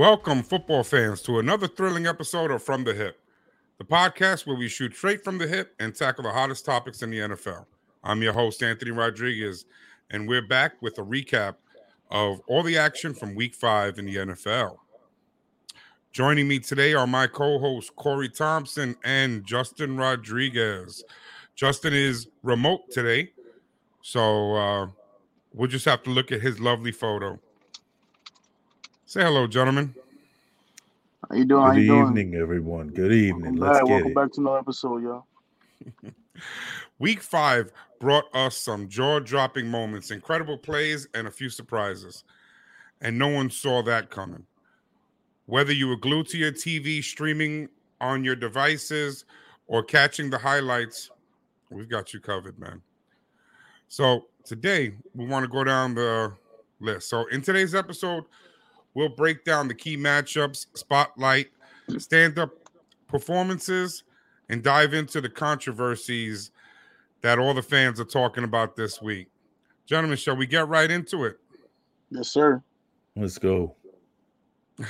Welcome, football fans, to another thrilling episode of From the Hip, the podcast where we shoot straight from the hip and tackle the hottest topics in the NFL. I'm your host, Anthony Rodriguez, and we're back with a recap of all the action from week five in the NFL. Joining me today are my co hosts, Kory Thompson and Justin Rodriguez. Justin is remote today, so uh, we'll just have to look at his lovely photo. Say hello, gentlemen. How you doing? Good you doing? evening, everyone. Good evening. Welcome Let's back. get Welcome it. back to another episode, y'all. Week five brought us some jaw dropping moments, incredible plays, and a few surprises. And no one saw that coming. Whether you were glued to your TV, streaming on your devices, or catching the highlights, we've got you covered, man. So today we want to go down the list. So in today's episode, we'll break down the key matchups, spotlight, stand up performances, and dive into the controversies that all the fans are talking about this week. Gentlemen, shall we get right into it? Yes, sir. Let's go.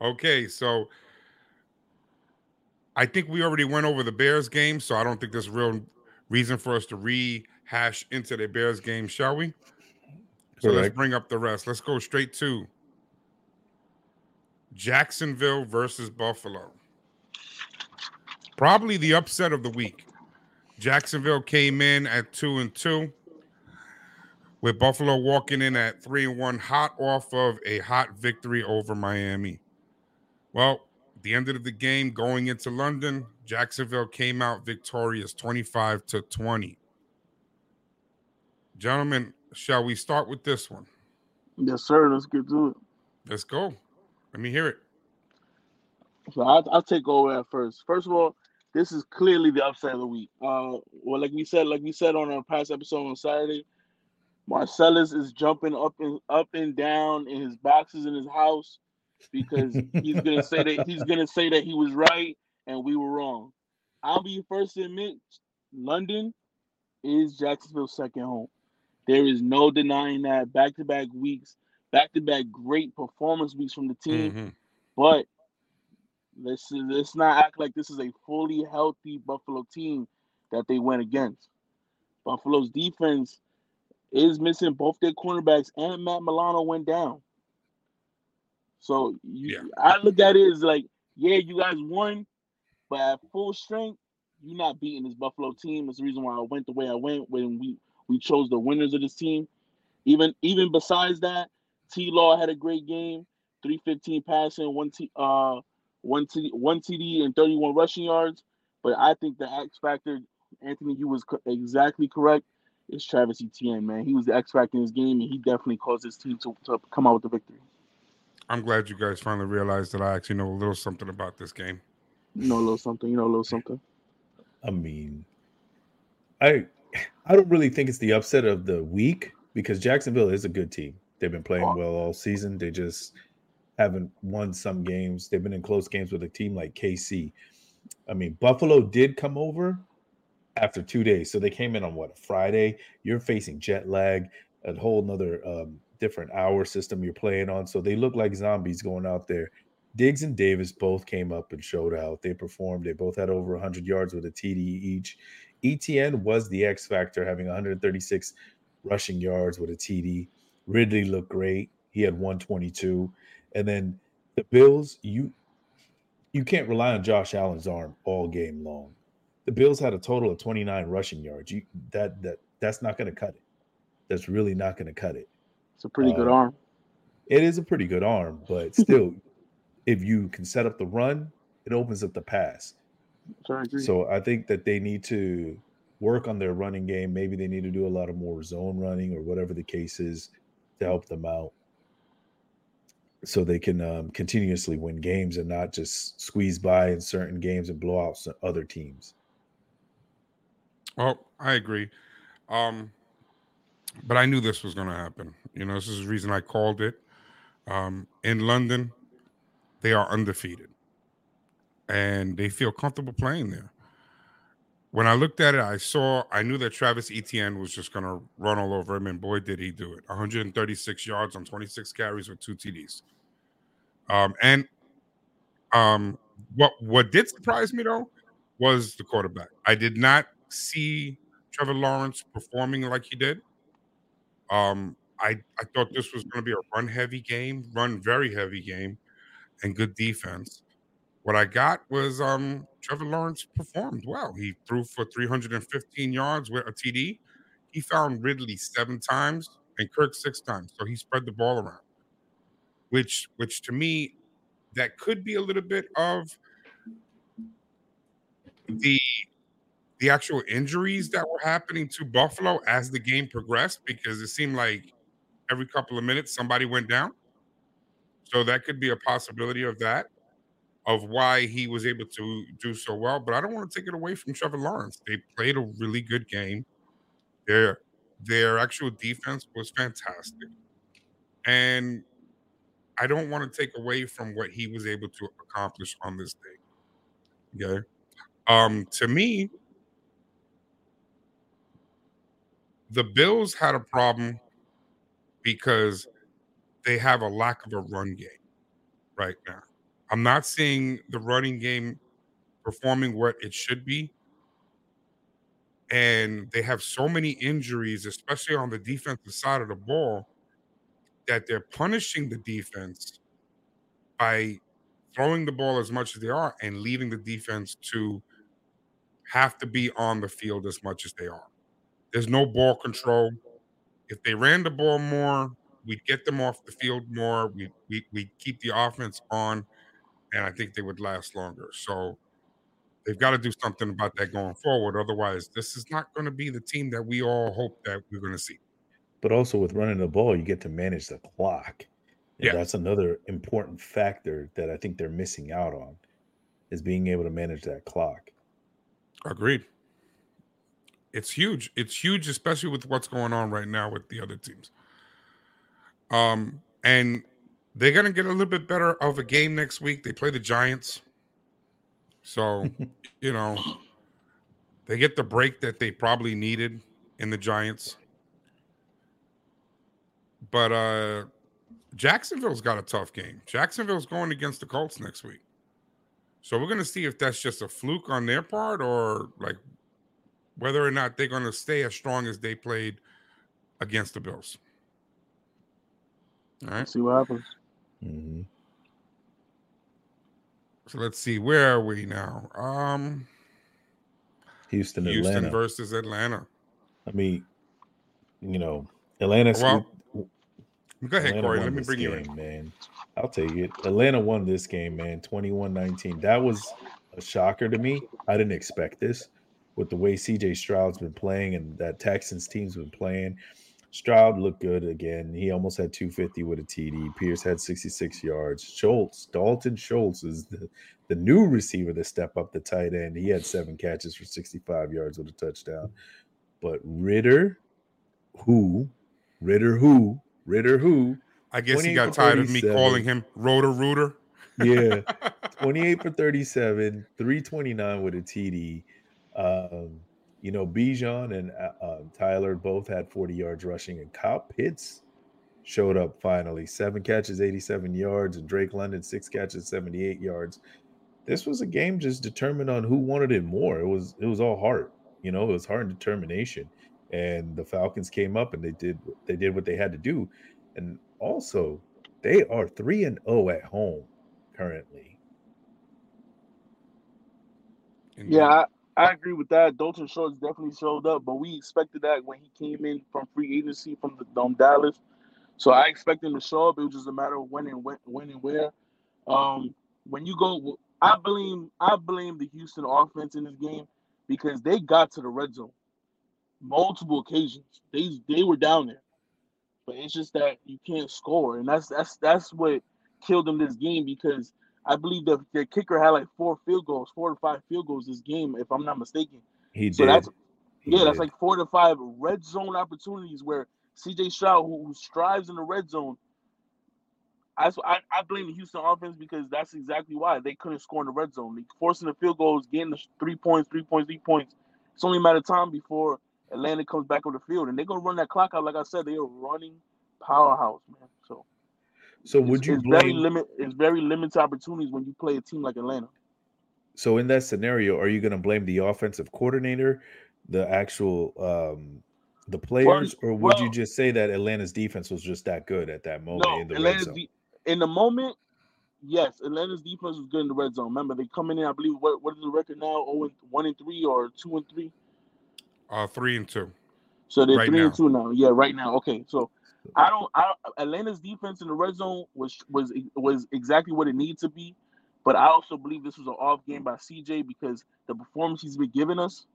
Okay, so I think we already went over the Bears game, so I don't think there's real reason for us to rehash into the Bears game, shall we? So let's bring up the rest. Let's go straight to Jacksonville versus Buffalo. Probably the upset of the week. Jacksonville came in at two and two, with Buffalo walking in at three and one, hot off of a hot victory over Miami. Well, the end of the game, going into London, Jacksonville came out victorious 25 to 20. Gentlemen, shall we start with this one? Yes, sir. Let's get to it. Let's go. Let me hear it. So I'll, I'll take over at first. First of all, this is clearly the upside of the week. Uh, well, like we said, like we said on our past episode on Saturday, Marcellus is jumping up and up and down in his boxes in his house because he's gonna say that he's gonna say that he was right and we were wrong. I'll be first to admit, London is Jacksonville's second home. There is no denying that. Back to back weeks, back to back great performance weeks from the team. Mhm. But let's let's not act like this is a fully healthy Buffalo team that they went against. Buffalo's defense is missing both their cornerbacks, and Matt Milano went down. So you, Yeah. I look at it as like, yeah, you guys won, but at full strength, you're not beating this Buffalo team. That's the reason why I went the way I went when we we chose the winners of this team. Even even besides that, T Law had a great game, 315 passing, one T uh one T one TD and 31 rushing yards. But I think the X factor, Anthony, you was co- exactly correct. It's Travis Etienne, man. He was the X factor in this game, and he definitely caused his team to, to come out with the victory. I'm glad you guys finally realized that I actually know a little something about this game. You know a little something. You know a little something. I mean, I I don't really think it's the upset of the week because Jacksonville is a good team. They've been playing well all season. They just haven't won some games. They've been in close games with a team like KC. I mean, Buffalo did come over after two days. So they came in on what a Friday. You're facing jet lag, a whole nother um, different hour system you're playing on. So they look like zombies going out there. Diggs and Davis both came up and showed out. They performed. They both had over 100 yards with a TD each. Etienne was the X factor, having 136 rushing yards with a TD. Ridley looked great. He had 122. And then the Bills, you you can't rely on Josh Allen's arm all game long. The Bills had a total of 29 rushing yards. You that that that's not going to cut it. That's really not going to cut it. It's a pretty good Um, arm. It is a pretty good arm, but still, if you can set up the run, it opens up the pass. So I. So I think that they need to work on their running game. Maybe they need to do a lot of more zone running or whatever the case is to help them out, so they can um, continuously win games and not just squeeze by in certain games and blow out some other teams. Well, I agree. Um, but I knew this was going to happen. You know, this is the reason I called it. Um, in London, they are undefeated and they feel comfortable playing there. When I looked at it, I saw, I knew that Travis Etienne was just going to run all over him, and boy, did he do it. 136 yards on 26 carries with two TDs. Um, and um, what what did surprise me though was the quarterback. I did not see Trevor Lawrence performing like he did. Um, I I thought this was going to be a run heavy game, run very heavy game, and good defense. What I got was um, Trevor Lawrence performed well. He threw for 315 yards with a TD. He found Ridley seven times and Kirk six times, so he spread the ball around. Which, which to me, that could be a little bit of the the actual injuries that were happening to Buffalo as the game progressed because it seemed like every couple of minutes somebody went down. So that could be a possibility of that, of why he was able to do so well. But I don't want to take it away from Trevor Lawrence. They played a really good game. Their their actual defense was fantastic. And I don't want to take away from what he was able to accomplish on this day. Okay. Um, to me, the Bills had a problem because they have a lack of a run game right now. I'm not seeing the running game performing what it should be. And they have so many injuries, especially on the defensive side of the ball, that they're punishing the defense by throwing the ball as much as they are and leaving the defense to have to be on the field as much as they are. There's no ball control. If they ran the ball more, we'd get them off the field more. We we we keep the offense on, and I think they would last longer. So they've got to do something about that going forward. Otherwise, this is not going to be the team that we all hope that we're going to see. But also with running the ball, you get to manage the clock. And Yeah. that's another important factor that I think they're missing out on is being able to manage that clock. Agreed. It's huge. It's huge, especially with what's going on right now with the other teams. Um, and they're gonna get a little bit better of a game next week. They play the Giants, so you know they get the break that they probably needed in the Giants. But uh Jacksonville's got a tough game. Jacksonville's going against the Colts next week. So we're going to see if that's just a fluke on their part or like whether or not they're going to stay as strong as they played against the Bills. All right. See what happens. Mhm. So let's see. Where are we now? Um Houston, Houston Atlanta. versus Atlanta. I mean, you know, Atlanta. Well, Go ahead, Atlanta Kory. Let me bring you in. man. I'll take it. Atlanta won this game, man. 21-19. That was a shocker to me. I didn't expect this with the way CJ Stroud's been playing and that Texans team's been playing. Stroud looked good again. He almost had 250 with a TD. Pierce had 66 yards. Schultz, Dalton Schultz is the, the new receiver to step up the tight end. He had seven catches for 65 yards with a touchdown. But Ridder, who, Ridder, who, Ridder, who, I guess he got tired of me calling him Rotor Rooter. yeah, 28 for 37, 329 with a TD. Um, you know, Bijan and uh, uh, Tyler both had 40 yards rushing, and Kyle Pitts showed up finally. Seven catches, 87 yards, and Drake London, six catches, 78 yards. This was a game just determined on who wanted it more. It was it was all heart, you know, it was heart and determination. And the Falcons came up and they did they did what they had to do. And also, they are 3 and 0 at home currently. Yeah, I, agree with that. Dalton Schultz definitely showed up, but we expected that when he came in from free agency from the um, Dallas. So I expect him to show up. It was just a matter of when and when, when and where. Um, when you go, I blame I blame the Houston offense in this game because they got to the red zone multiple occasions. They they were down there, but it's just that you can't score, and that's that's that's what killed them this game because I believe the, their kicker had like four field goals, four to five field goals this game, if I'm not mistaken. He So did. that's He yeah, that's did. like four to five red zone opportunities where CJ Stroud, who, who strives in the red zone, I, I I blame the Houston offense because that's exactly why they couldn't score in the red zone. They forcing the field goals, getting the three points, three points, three points. It's only a matter of time before Atlanta comes back on the field, and they're gonna run that clock out. Like I said, they are running powerhouse, man. So So would it's, you it's very blame? limit? It's very limited opportunities when you play a team like Atlanta. So in that scenario, are you going to blame the offensive coordinator, the actual um the players, or would you just say that Atlanta's defense was just that good at that moment No, in the red zone? de- in the moment. Yes, Atlanta's defense was good in the red zone. Remember, they come in. I believe what what is the record now? Oh, and one and three or two and three. Uh, three and two. So they're Right three now. and two now. Yeah, right now. Okay, so I don't. I Atlanta's defense in the red zone was was was exactly what it needed to be, but I also believe this was an off game by CJ because the performance he's been giving us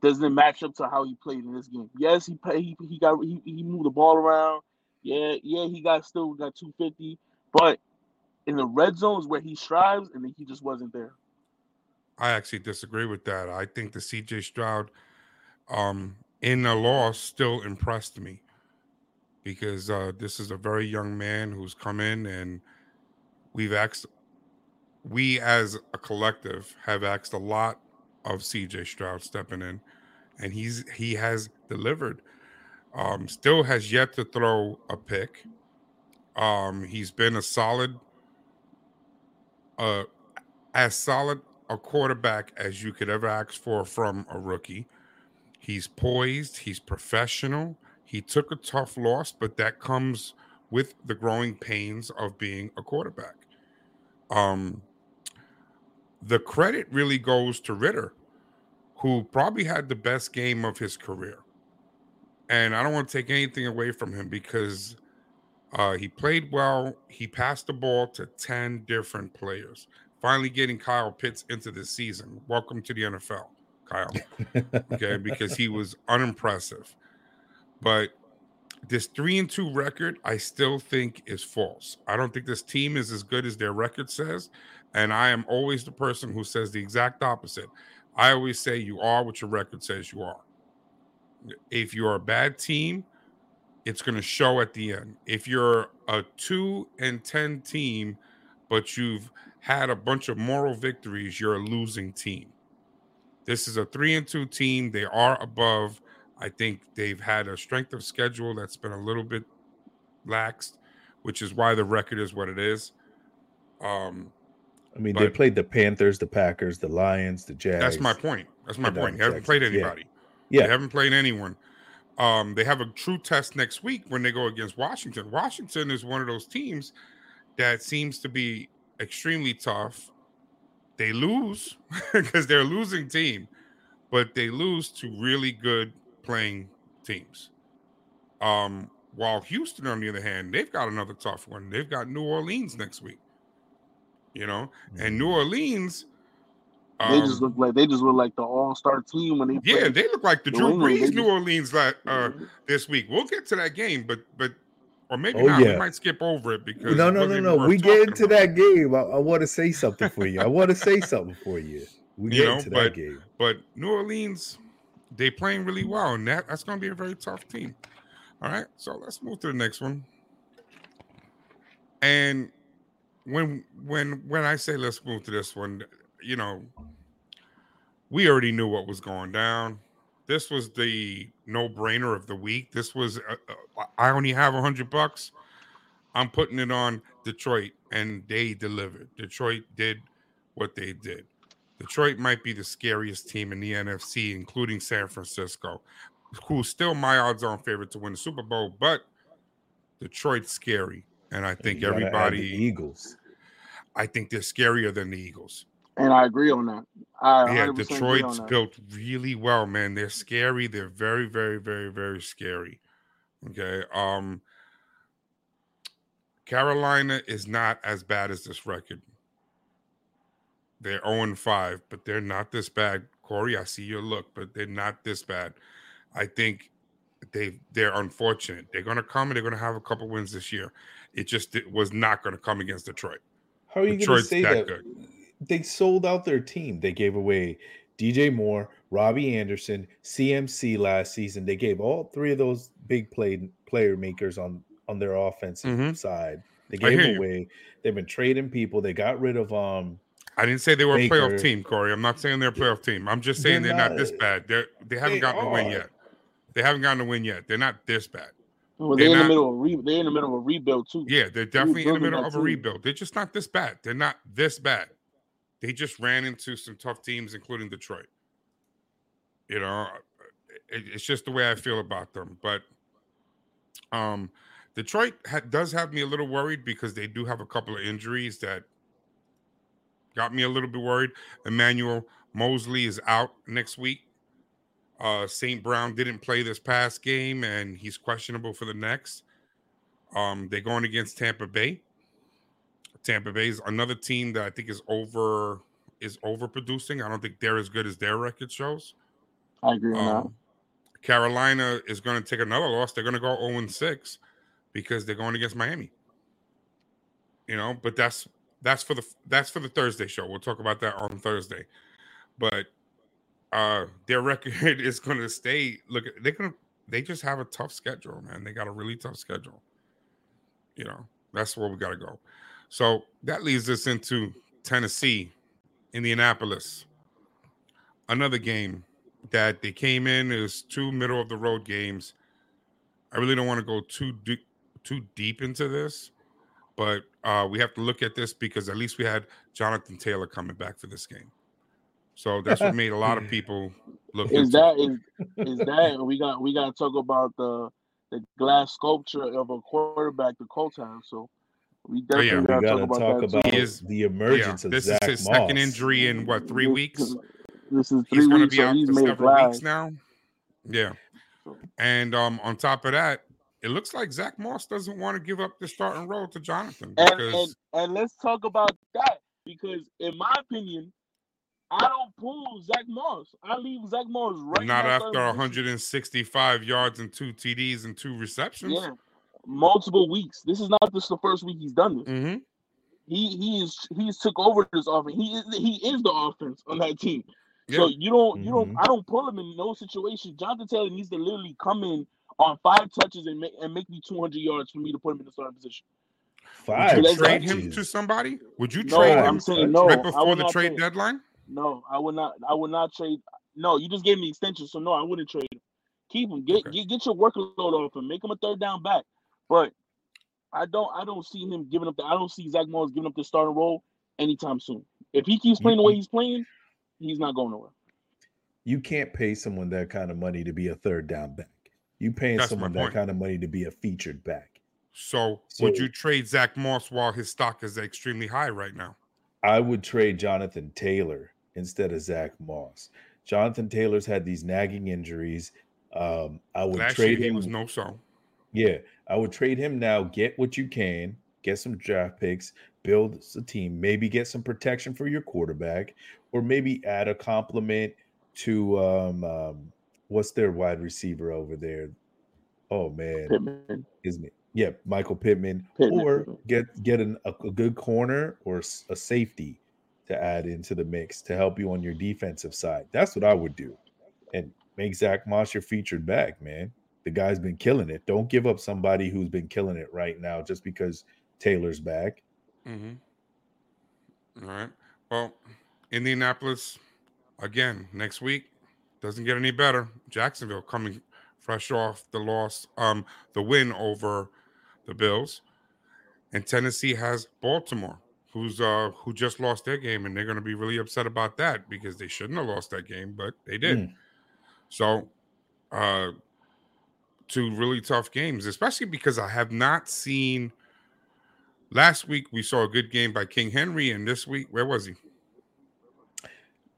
doesn't match up to how he played in this game. Yes, he he he got he, he moved the ball around. Yeah, yeah, he got still got two fifty, but in the red zone is where he strives, and then he just wasn't there. I actually disagree with that. I think the CJ Stroud um in the loss still impressed me because uh this is a very young man who's come in and we've asked we as a collective have asked a lot of CJ Stroud stepping in and he's he has delivered. Um still has yet to throw a pick. Um he's been a solid uh as solid a quarterback as you could ever ask for from a rookie. He's poised, he's professional. He took a tough loss, but that comes with the growing pains of being a quarterback. Um the credit really goes to Ridder, who probably had the best game of his career. And I don't want to take anything away from him because uh, he played well. He passed the ball to 10 different players. Finally getting Kyle Pitts into the season. Welcome to the NFL, Kyle. Okay, because he was unimpressive. But this three and two record, I still think is false. I don't think this team is as good as their record says. And I am always the person who says the exact opposite. I always say you are what your record says you are. If you're a bad team, it's going to show at the end. If you're a two and 10 team, but you've had a bunch of moral victories, you're a losing team. This is a three and two team. They are above. I think they've had a strength of schedule that's been a little bit laxed, which is why the record is what it is. Um, I mean, they played the Panthers, the Packers, the Lions, the Jags. that's my point. That's my point. They haven't played Texans, yeah. anybody. Yeah. They haven't played anyone. Um, they have a true test next week when they go against Washington. Washington is one of those teams that seems to be extremely tough. They lose because they're a losing team, but they lose to really good playing teams. Um, while Houston, on the other hand, they've got another tough one. They've got New Orleans next week. You know, and New Orleans. They just um, look like they just look like the all star team when they yeah, play. they look like the New Drew Brees just- New Orleans like uh, this week. We'll get to that game, but but or maybe Oh, not. We might skip over it because No, no, no, no. We get into about. that game. I, I want to say something for you. I want to say something for you. We You get know, into but- that game. But New Orleans, they playing really well, and that, that's going to be a very tough team. All right, so let's move to the next one. And when when when I say let's move to this one, you know, we already knew what was going down. This was the no brainer of the week. This was uh, uh, I only have a hundred bucks. I'm putting it on Detroit, and they delivered. Detroit did what they did. Detroit might be the scariest team in the NFC, including San Francisco, who's still my odds-on favorite to win the Super Bowl. But Detroit's scary, and I think You gotta the everybody. Eagles. I think they're scarier than the Eagles. And I agree on that. I Yeah, 100% agree on Detroit's that. built really well, man. They're scary. They're very, very, very, very scary. Okay. Um Carolina is not as bad as this record. They're 0 5, but they're not this bad. Kory, I see your look, but they're not this bad. I think they they're unfortunate. They're gonna come and they're gonna have a couple wins this year. It just it was not gonna come against Detroit. How are you going to say that that? good. They sold out their team. They gave away DJ Moore, Robbie Anderson, CMC last season. They gave all three of those big play player makers on on their offensive Mhm. side. They gave them you. away. They've been trading people. They got rid of um I didn't say they were a playoff team, Kory. I'm not saying they're a playoff team. I'm just saying They're they're, not, not. this bad. They're they haven't They gotten a win yet. They haven't gotten a win yet. They're not this bad. Well, they're, They're in not- the middle of re- they're in the middle of a rebuild too. Yeah, they're definitely in the middle of a team. rebuild. They're just not this bad. They're not this bad. They just ran into some tough teams, including Detroit. You know, it, it's just the way I feel about them. But um, Detroit ha- does have me a little worried because they do have a couple of injuries that got me a little bit worried. Emmanuel Moseley is out next week. Uh, St. Brown didn't play this past game, and he's questionable for the next. Um, they're going against Tampa Bay. Tampa Bay is another team that I think is over is overproducing. I don't think they're as good as their record shows. I agree on Um, Carolina is going to take another loss. They're going to go 0 6 because they're going against Miami. You know, but that's that's for the that's for the Thursday show. We'll talk about that on Thursday. But uh their record is going to stay. Look, they're going to they just have a tough schedule, man. They got a really tough schedule. You know, that's where we got to go. So that leads us into Tennessee, Indianapolis. Another game that they came in is two middle of the road games. I really don't want to go too deep, too deep into this, but uh, we have to look at this because at least we had Jonathan Taylor coming back for this game. So that's what made a lot of people look. that. Is into that it. is is that we got we got to talk about the the glass sculpture of a quarterback the Colts have. So we Oh, yeah. definitely We gotta gotta talk about talk that. about too. Is- the emergence yeah, of this Zack is his Moss. second injury in what three weeks? This is three He's going to be so out he's for several glad. weeks now. Yeah, and um, on top of that, it looks like Zack Moss doesn't want to give up the starting role to Jonathan And, because and and let's talk about that because in my opinion, I don't pull Zack Moss. I leave Zack Moss right. not after 165 yards and two TDs and two receptions. Yeah, multiple weeks. This is not just the first week he's done this. Mm-hmm. He he is he's took over this offense. He is he is the offense on that team. Yeah. So you don't you don't Mhm. I don't pull him in no situation. Jonathan Taylor needs to literally come in on five touches and make and make me 200 yards for me to put him in the starting position. Five Would you trade not- him to somebody? Would you No, trade I'm him saying no. right before the trade trade. deadline? No, I would not. I would not trade. No, you just gave me extension, so no, I wouldn't trade him. Keep him. Get Okay. get, get your workload off him. Make him a third down back. But I don't. I don't see him giving up. The, I don't see Zack Moss giving up the starting role anytime soon. If he keeps playing the way he's playing, he's not going nowhere. You can't pay someone that kind of money to be a third down back. You paying That's someone that point. kind of money to be a featured back. So, would you trade Zack Moss while his stock is extremely high right now? I would trade Jonathan Taylor instead of Zack Moss. Jonathan Taylor's had these nagging injuries. Um, I would Last year trade he him. was no so. Yeah, I would trade him now. Get what you can, get some draft picks, build a team, maybe get some protection for your quarterback, or maybe add a compliment to um, um what's their wide receiver over there? Oh man, Pittman. isn't it? Yeah, Michael Pittman, Pittman, or get get an, a, a good corner or a safety to add into the mix to help you on your defensive side. That's what I would do, and make Zack Moss your featured back, man. The guy's been killing it. Don't give up somebody who's been killing it right now just because Taylor's back. Mm-hmm. All right. Well, Indianapolis again next week doesn't get any better. Jacksonville coming fresh off the loss, um, the win over the Bills, and Tennessee has Baltimore, who's uh who just lost their game, and they're going to be really upset about that because they shouldn't have lost that game, but they did. Mm. So, uh, two really tough games, especially because I have not seen. Last week we saw a good game by King Henry, and this week where was he?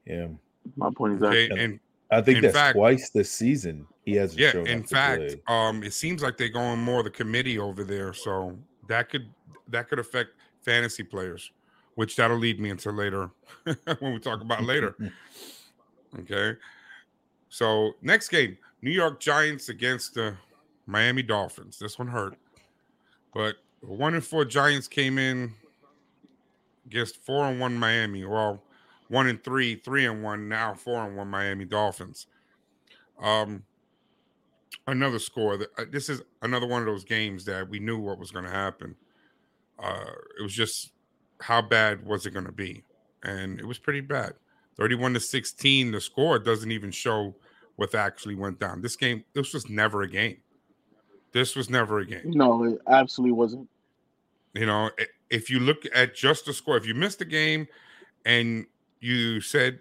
Yeah, My point is that Okay, Yeah. and I think In that's fact- twice this season he hasn't yeah, in fact, um, it seems like they're going more the committee over there, so that could that could affect fantasy players, which that'll lead me into later when we talk about later. Okay, so next game, New York Giants against the Miami Dolphins. This one hurt, but one and four Giants came in against four and one Miami. Well, one and three, three and one, now four and one Miami Dolphins. Um, another score that uh, this is another one of those games that we knew what was going to happen. Uh, it was just how bad was it going to be, and it was pretty bad. Thirty-one to sixteen. The score doesn't even show what actually went down. This game, this was never a game. This was never a game. No, it absolutely wasn't. You know, if you look at just the score, if you missed the game and you said,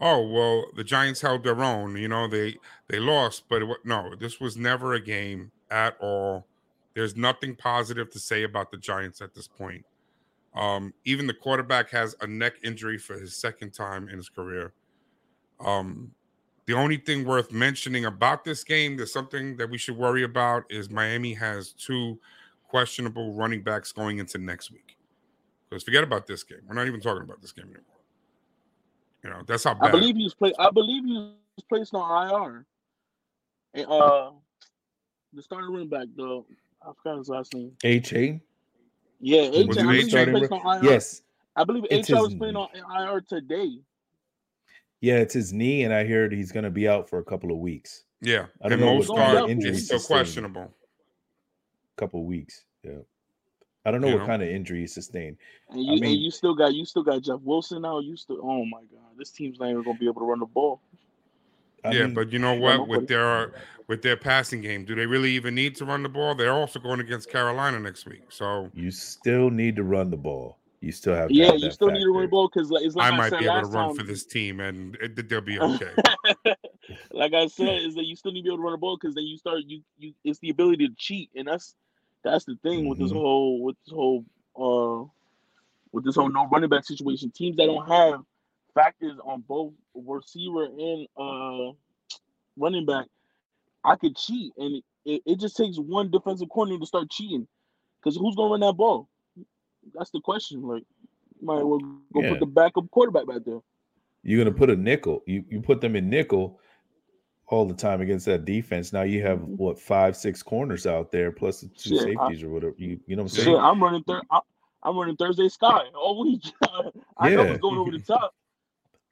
"Oh, well, the Giants held their own," you know, they they lost, but it, no, this was never a game at all. There's nothing positive to say about the Giants at this point. Um, even the quarterback has a neck injury for his second time in his career. Um, the only thing worth mentioning about this game, there's something that we should worry about, is Miami has two questionable running backs going into next week. Because forget about this game. We're not even talking about this game anymore. You know, that's how bad. I believe he was play. I believe he was placed on IR. And, uh, the starting running back, though, I forgot his last name. H A. Yeah, H. Was I believe H.A.? he was placed on IR. Yes. I believe It's H. I was playing on IR today. Yeah, it's his knee, and I heard he's going to be out for a couple of weeks. Yeah, I don't and know most what kind are injury still sustained. questionable. couple of weeks. Yeah. I don't know You what know? kind of injury he sustained. And you, I mean- and you still got you still got Jeff Wilson now. You still oh my god, this team's not even gonna be able to run the ball. I yeah, mean, but you know what? With their with their passing game, do they really even need to run the ball? They're also going against Carolina next week, so you still need to run the ball. You still have to Yeah, have you that still need to run the ball because like, it's like I I, might said be able to run time. for this team, and it, they'll be okay. like I said, is that you still need to be able to run the ball because then you start you you it's the ability to cheat, and that's that's the thing with this Mhm. whole with this whole uh with this whole no running back situation. Teams that don't have factors on both receiver and uh running back, I could cheat, and it, it just takes one defensive coordinator to start cheating. Because who's gonna run that ball? That's the question. Like, might well go Yeah. put the backup quarterback back there. You're going to put a nickel. You you put them in nickel all the time against that defense. Now you have Mhm. what five, six corners out there plus the two Shit, I- safeties or whatever. You you know what I'm Shit, saying? I'm running third. I'm running Thursday Sky all week. I know Yeah. it's going over the top.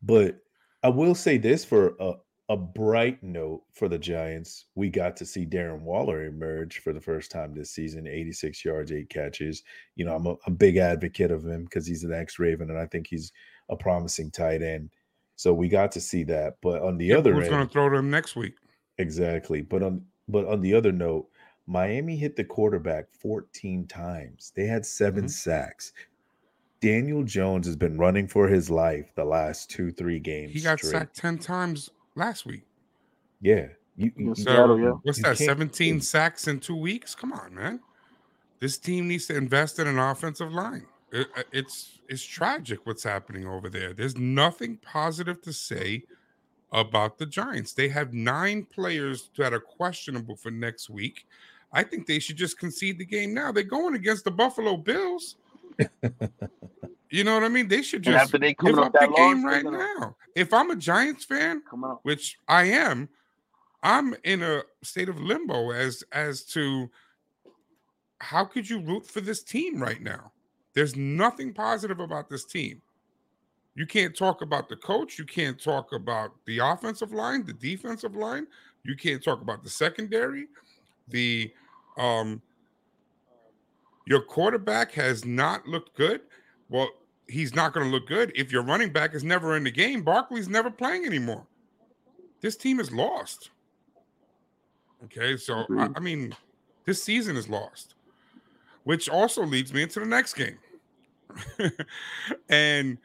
But I will say this for a, a bright note for the Giants. We got to see Darren Waller emerge for the first time this season 86 yards, eight catches. You know, I'm a, a big advocate of him because he's an ex Raven and I think he's a promising tight end. So we got to see that. But on the Yeah, other who's end, going to throw them next week? exactly. But on but on the other note, Miami hit the quarterback 14 times. They had 7 Mhm. sacks. Daniel Jones has been running for his life the last two, three games. He got straight. sacked ten times last week. Yeah. You, you- In you- Seattle, yeah. What's you that? can't- Seventeen sacks in two weeks? Come on, man. This team needs to invest in an offensive line. It- uh, it's it's tragic what's happening over there. There's nothing positive to say about the Giants. They have nine players that are questionable for next week. I think they should just concede the game now. They're going against the Buffalo Bills. you know what I mean? They should just after they give coming up up the that game right they're gonna now. If I'm a Giants fan, which I am, I'm in a state of limbo as as to how could you root for this team right now? There's nothing positive about this team. You can't talk about the coach. You can't talk about the offensive line, the defensive line. You can't talk about the secondary. The um your quarterback has not looked good. Well, he's not going to look good if your running back is never in the game. Barkley's never playing anymore. This team is lost. Okay, so I, I mean, this season is lost, which also leads me into the next game. and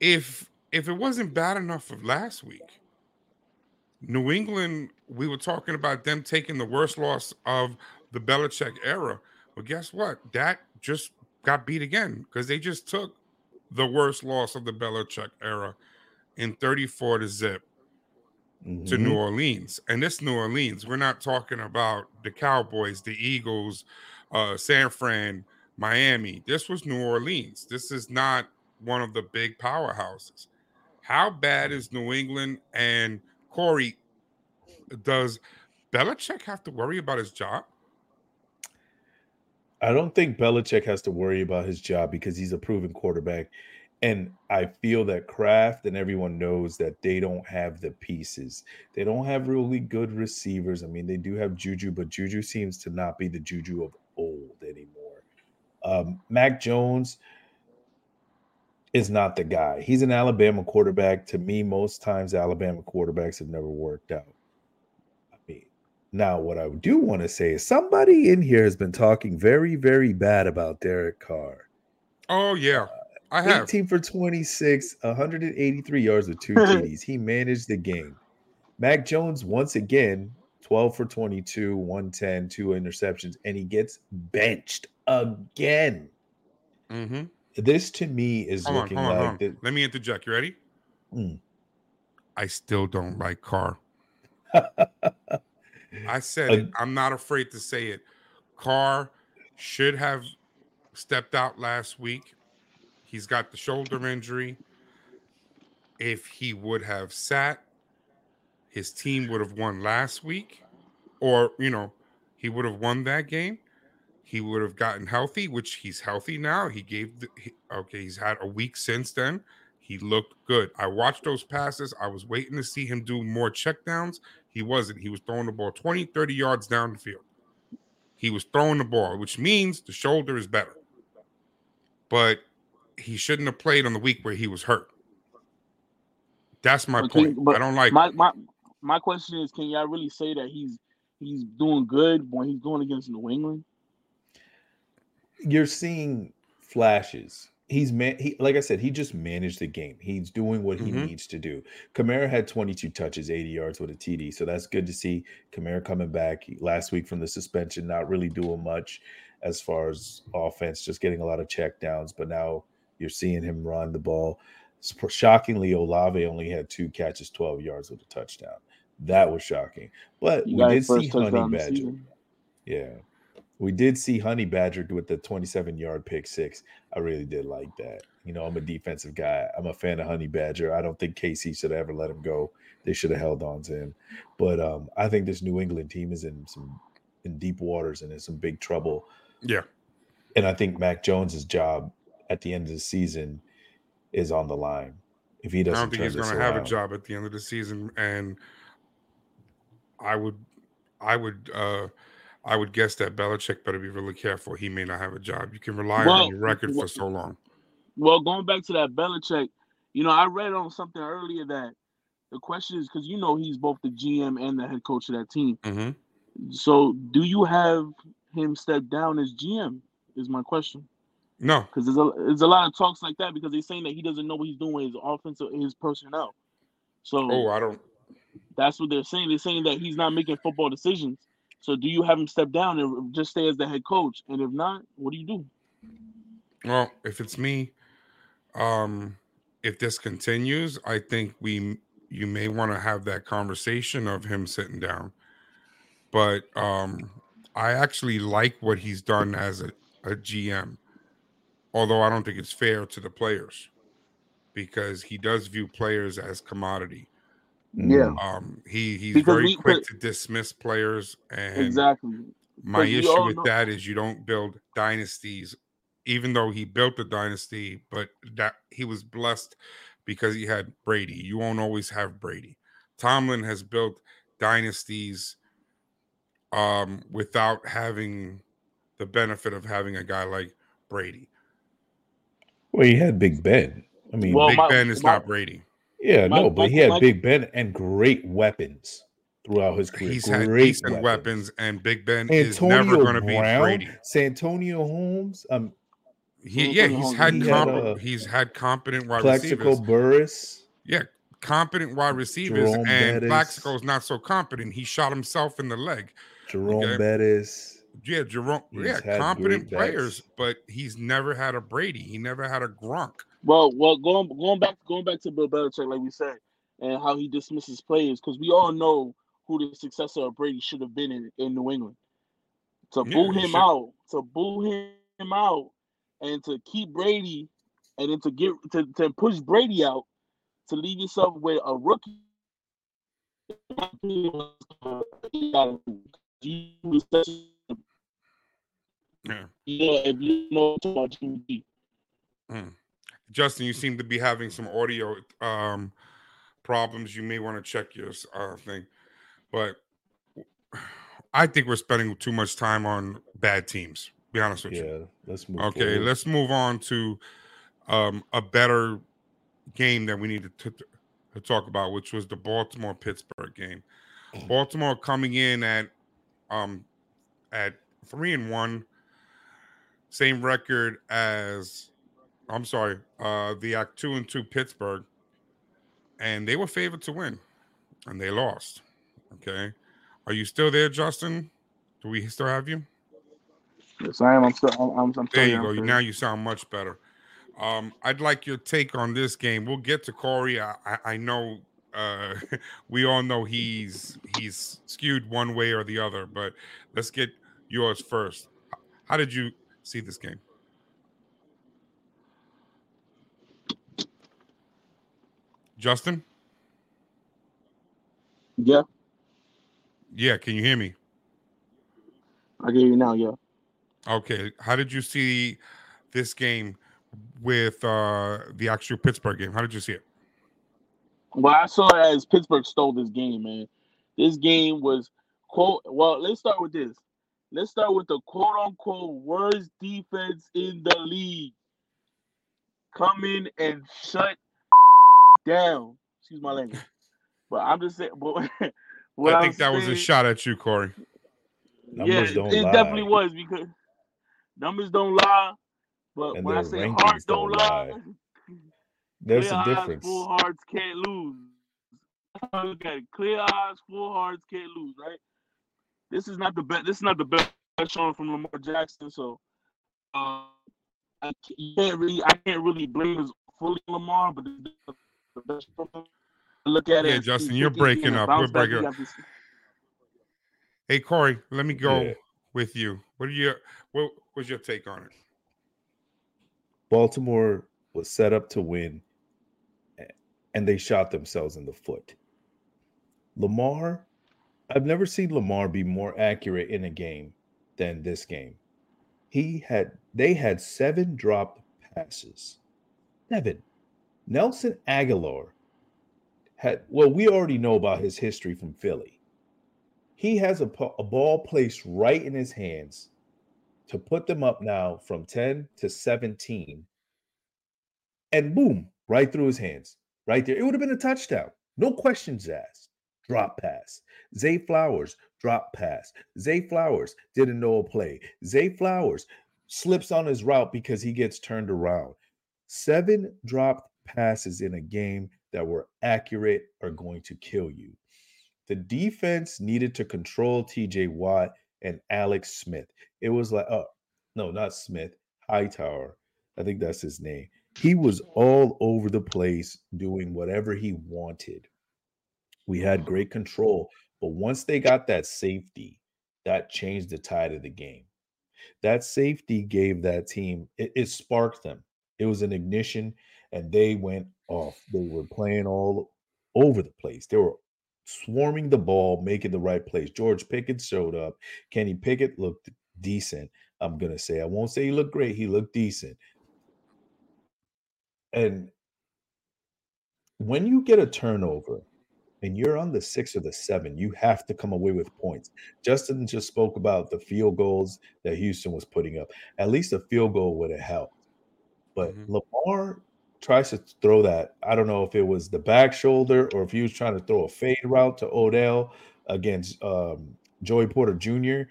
if if it wasn't bad enough of last week, New England, we were talking about them taking the worst loss of the Belichick era. Well, guess what? That just got beat again because they just took the worst loss of the Belichick era in 34 to zip to Mhm. New Orleans. And this New Orleans, we're not talking about the Cowboys, the Eagles, uh, San Fran, Miami. This was New Orleans. This is not one of the big powerhouses. How bad is New England and Kory? Does Belichick have to worry about his job? I don't think Belichick has to worry about his job because he's a proven quarterback. And I feel that Kraft and everyone knows that they don't have the pieces. They don't have really good receivers. I mean, they do have Juju, but Juju seems to not be the Juju of old anymore. Um, Mac Jones is not the guy. He's an Alabama quarterback. To me, most times Alabama quarterbacks have never worked out. I mean, Now, what I do want to say is somebody in here has been talking very, very bad about Derek Carr. Oh yeah, I have. 18 for 26, 183 yards with two TDs. He managed the game. Mac Jones, once again, 12 for 22, 110, two interceptions, and he gets benched again. Mm-hmm. This to me is Hold looking on, hold like on. the, Let me interject. You ready? Mm. I still don't like Carr. I said Uh, it. I'm not afraid to say it. Carr should have stepped out last week. He's got the shoulder injury. If he would have sat, his team would have won last week, or you know, he would have won that game. He would have gotten healthy, which he's healthy now. He gave the he- okay. He's had a week since then. He looked good. I watched those passes. I was waiting to see him do more checkdowns. He wasn't. He was throwing the ball 20, 30 yards down the field. He was throwing the ball, which means the shoulder is better. But he shouldn't have played on the week where he was hurt. That's my But point. but I don't like my my my question is, can y'all really say that he's he's doing good when he's going against New England? You're seeing flashes. He's man. He like I said, he just managed the game. He's doing what he Mhm. needs to do. Kamara had 22 touches, 80 yards with a TD, so that's good to see. Kamara coming back He- last week from the suspension, not really doing much as far as offense, just getting a lot of checkdowns. But now you're seeing him run the ball. Shockingly, Olave only had two catches, 12 yards with a touchdown. That was shocking. But He we did see Honey Badger. Yeah. We did see Honey Badger with the 27 yard pick six. I really did like that. You know, I'm a defensive guy. I'm a fan of Honey Badger. I don't think KC should have ever let him go. They should have held on to him. But um, I think this New England team is in some in deep waters and in some big trouble. Yeah. And I think Mac Jones's job at the end of the season is on the line. If he doesn't I don't think he's going to have a job at the end of the season, and I would, I would, uh I would guess that Belichick better be really careful. He may not have a job. You can rely Well, on your record for so long. Well, going back to that Belichick, you know, I read on something earlier that the question is because you know he's both the GM and the head coach of that team. hmm So, do you have him step down as GM? Is my question. No, Because there's a there's a lot of talks like that because they're saying that he doesn't know what he's doing with his offense or his personnel. So oh, I don't. that's what they're saying. They're saying that he's not making football decisions. So do you have him step down and just stay as the head coach? And if not, what do you do? Well, if it's me, um, if this continues, I think we you may want to have that conversation of him sitting down. But um, I actually like what he's done as a, a GM, although I don't think it's fair to the players because he does view players as commodity. Yeah. Um, he he's Because very we- quick but- to dismiss players, and exactly. my issue with know- that is you don't build dynasties, even though he built a dynasty, but that he was blessed because he had Brady. You won't always have Brady. Tomlin has built dynasties um, without having the benefit of having a guy like Brady. Well, he had Big Ben. I mean, Well, Big my- Ben is my- not Brady. Yeah, my- no, but my- he had my- Big Ben and great weapons throughout his career. He's had great decent weapons. and Big Ben is never going to be Brown, Brady. Santonio Holmes, um, He, yeah, he's had he had, comp- uh, he's had competent wide Plaxico receivers. Burress. Yeah, competent wide receivers, Jerome and Bettis. Plaxico's not so competent. He shot himself in the leg. Jerome Okay. Bettis. Yeah, Jerome. He's yeah, competent players, backs. but he's never had a Brady. He never had a Gronk. Well, well, going going back going back to Bill Belichick, like we said, and how he dismisses players, because we all know who the successor of Brady should have been in, in New England. To Yeah, boo him should- out, to boo him out, and to keep Brady, and then to get to, to push Brady out, to leave yourself with a rookie. You Yeah. know, if you know too much, Jimmy G. Justin, you seem to be having some audio um, problems. You may want to check your uh, thing, but I think we're spending too much time on bad teams. Be honest with you. Yeah, let's move. Okay, forward. let's move on to um, a better game that we needed to, to talk about, which was the Baltimore Pittsburgh game. Baltimore coming in at um, at three and one, same record as I'm sorry, uh, the Act two and two Pittsburgh, and they were favored to win, and they lost. Okay, are you still there, Justin? Do we still have you? Yes, I am. I'm still. I'm. I'm, I'm There you go. here. Now you sound much better. Um, I'd like your take on this game. We'll get to Kory. I, I, I know uh, we all know he's he's skewed one way or the other, but let's get yours first. How did you see this game? Justin? Yeah, Yeah, can you hear me? I hear you now. Yeah. Okay. How did you see this game with uh the actual Pittsburgh game? How did you see it? Well, I saw it as Pittsburgh stole this game, man. This game was quote. Well, let's start with this. Let's start with the quote unquote worst defense in the league. Come in and shut down. Excuse my language. But I'm just saying. But what I think I'm that was a shot at you, Kory. Numbers yeah, don't it lie. definitely was because numbers don't lie. But And when I say hearts don't don't lie, lie. There's clear a eyes, difference. Full hearts can't lose. That's how I Look at it. Clear eyes, full hearts can't lose. Right. This is not the best. This is not the best showing from Lamar Jackson. So, uh, I can't really. I can't really blame his fully Lamar, but this is the best from him. I Look at it. Yeah, and see Justin, you're breaking up. We're breaking up. Hey Kory, let me go Yeah. with you. What are your what was your take on it? Baltimore was set up to win, and they shot themselves in the foot. Lamar, I've never seen Lamar be more accurate in a game than this game. He had they had seven dropped passes. Seven. Nelson Agholor had well, we already know about his history from Philly. He has a, a ball placed right in his hands to put them up now from 10 to 17. And boom, right through his hands, right there. It would have been a touchdown. No questions asked. Drop pass. Zay Flowers, drop pass. Zay Flowers didn't know a play. Zay Flowers slips on his route because he gets turned around. Seven dropped passes in a game that were accurate are going to kill you. The defense needed to control TJ Watt and Alex Smith. It was like, oh, no, not Smith, Hightower. I think that's his name. He was all over the place doing whatever he wanted. We had great control, but once they got that safety, that changed the tide of the game. That safety gave that team, it, it sparked them. It was an ignition, and they went off. They were playing all over the place. They were swarming the ball, making the right plays. George Pickens showed up. Kenny Pickett looked decent. I'm gonna say I won't say he looked great. He looked decent. And when you get a turnover and you're on the six or the seven, you have to come away with points. Justin just spoke about the field goals that Houston was putting up. At least a field goal would have helped. But Mhm. Lamar tries to throw that. I don't know if it was the back shoulder or if he was trying to throw a fade route to Odell against um, Joey Porter Jr.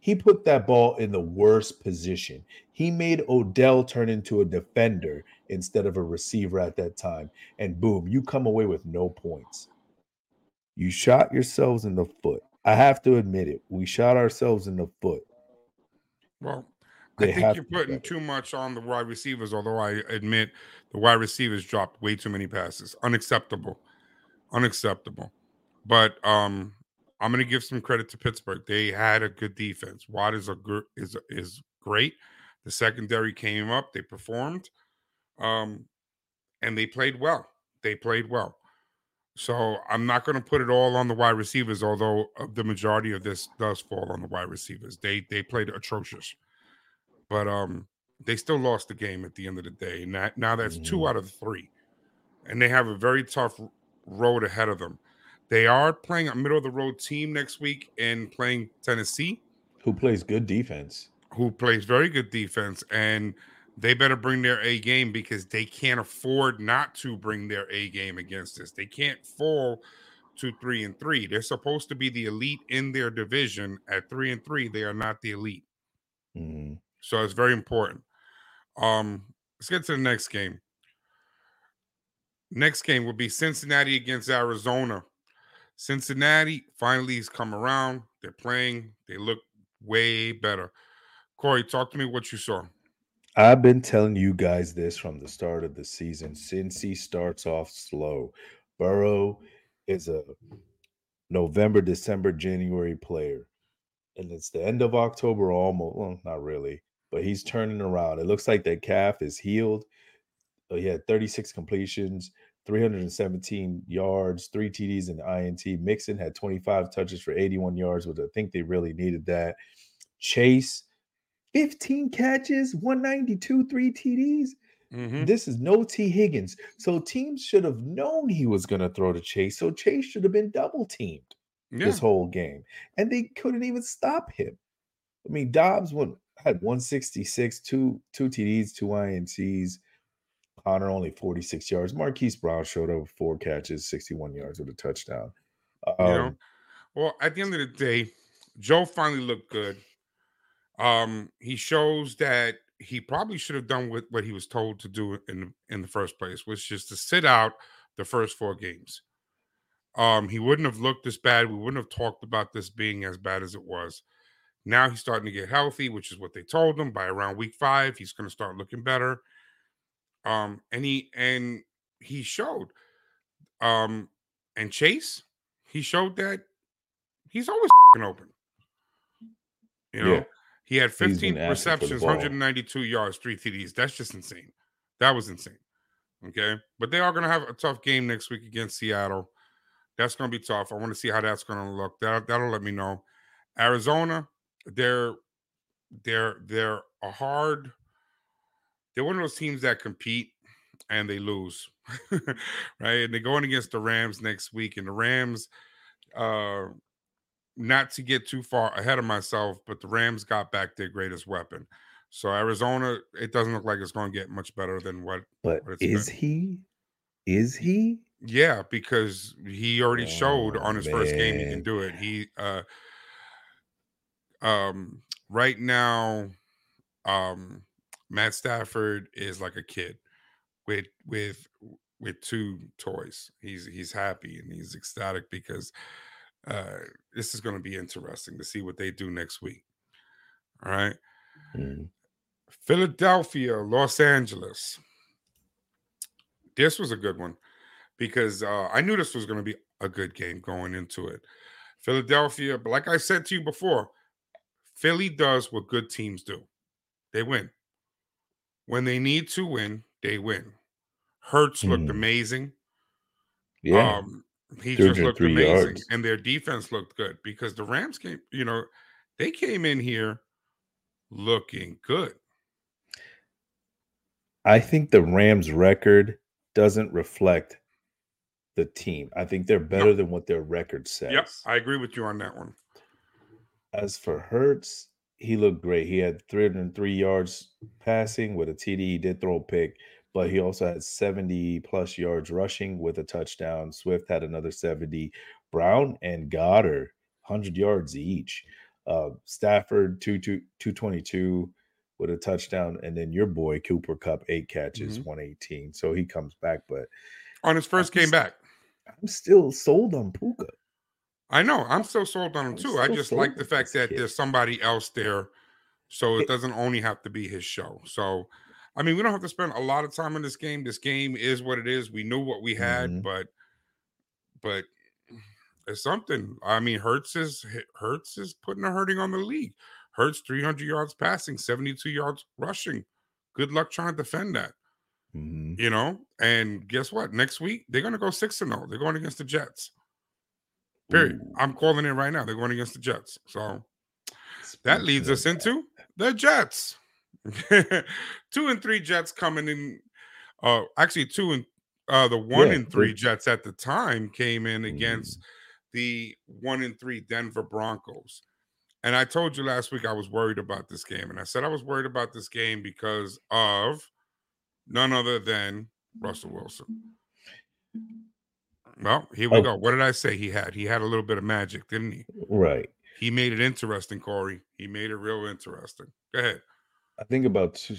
He put that ball in the worst position. He made Odell turn into a defender instead of a receiver at that time. And boom, you come away with no points. You shot yourselves in the foot. I have to admit it. We shot ourselves in the foot. Well, I think you're putting too much on the wide receivers, although I admit the wide receivers dropped way too many passes. Unacceptable. Unacceptable. But um I'm going to give some credit to Pittsburgh. They had a good defense. Watt is a is is great. The secondary came up, they performed. Um and they played well. They played well. So I'm not going to put it all on the wide receivers, although uh, the majority of this does fall on the wide receivers. They they played atrocious, but um, they still lost the game at the end of the day. And that, now that's two Mhm. out of three, and they have a very tough road ahead of them. They are playing a middle of the road team next week and playing Tennessee, Who plays good defense? who plays very good defense, and they better bring their A game because they can't afford not to bring their A game against this. They can't fall to three and three. They're supposed to be the elite in their division. At three and three, they are not the elite. hmm So it's very important. Um, let's get to the next game. Next game will be Cincinnati against Arizona. Cincinnati finally has come around. They're playing. They look way better. Kory, talk to me what you saw. I've been telling you guys this from the start of the season. Cincy starts off slow. Burrow is a November, December, January player. And it's the end of October almost. Well, not really, but he's turning around. It looks like that calf is healed. Uh, He had 36 completions, 317 yards, three TDs and INT. Mixon had 25 touches for 81 yards, which I think they really needed that. Chase, 15 catches, 192, three TDs. Mhm. This is no Tee Higgins. So teams should have known he was going to throw to Chase. So Chase should have been double teamed Yeah. this whole game. And they couldn't even stop him. I mean, Dobbs went, had 166, two, two TDs, two INTs. Connor only 46 yards. Marquise Brown showed up with four catches, 61 yards with a touchdown. Um, You know, well, at the end of the day, Joe finally looked good. Um, he shows that he probably should have done what, what he was told to do in in the first place, which is to sit out the first four games. Um, he wouldn't have looked this bad. We wouldn't have talked about this being as bad as it was. Now he's starting to get healthy, which is what they told him. By around week five, he's going to start looking better. Um, and he and he showed. Um, and Chase, he showed that he's always open. You know, Yeah. he had 15 asking for the receptions, 192 yards, three TDs. That's just insane. That was insane. Okay. But they are going to have a tough game next week against Seattle. That's going to be tough. I want to see how that's going to look. That, that'll let me know. Arizona, they're they're they're a hard they're one of those teams that compete and they lose right and they're going against the rams next week and the rams uh not to get too far ahead of myself but the rams got back their greatest weapon so arizona it doesn't look like it's going to get much better than what but is good. he? Is he? yeah because he already showed Oh, on his first game he can do it he uh um right now um matt stafford is like a kid with with with two toys he's he's happy and he's ecstatic because uh this is going to be interesting to see what they do next week all right Mm, Philadelphia, Los Angeles. This was a good one because uh, I knew this was going to be a good game going into it. Philadelphia, but like I said to you before, Philly does what good teams do they win. When they need to win, they win. Hurts looked Mhm. amazing. Yeah. Um, he just looked amazing, yards. and their defense looked good because the Rams came. You know, they came in here looking good. I think the Rams record doesn't reflect the team. I think they're better than what their record says. Yep, I agree with you on that one. As for Hurts, he looked great. He had 303 yards passing with a TD. He did throw a pick, but he also had 70 plus yards rushing with a touchdown. Swift had another 70. Brown and Goedert, 100 yards each. Uh, Stafford, two, two, 222 with a touchdown. And then your boy, Cooper Kupp, eight catches, Mhm. 118. So he comes back, but On his first I'm game s- back. I'm still sold on Puka. I know. I'm still sold on him too. I just like the fact that kid. there's somebody else there, so it doesn't only have to be his show. So, I mean, we don't have to spend a lot of time in this game. This game is what it is. We knew what we had, Mhm. but but it's something. I mean, Hurts is Hurts is putting a hurting on the league. Hurts 300 yards passing, 72 yards rushing. Good luck trying to defend that. Mhm. You know, and guess what? Next week they're going to go six and zero. They're going against the Jets. Period. Ooh. I'm calling it right now. They're going against the Jets. So that leads us into the Jets. two and three Jets coming in. Uh, actually, two and uh, the one Yeah, and three Jets at the time came in Mm. against the one and three Denver Broncos. And I told you last week I was worried about this game, and I said I was worried about this game because of none other than Russell Wilson. Well, here we Oh. go. What did I say he had? He had a little bit of magic, didn't he? Right. He made it interesting, Kory. He made it real interesting. Go ahead. I think about two,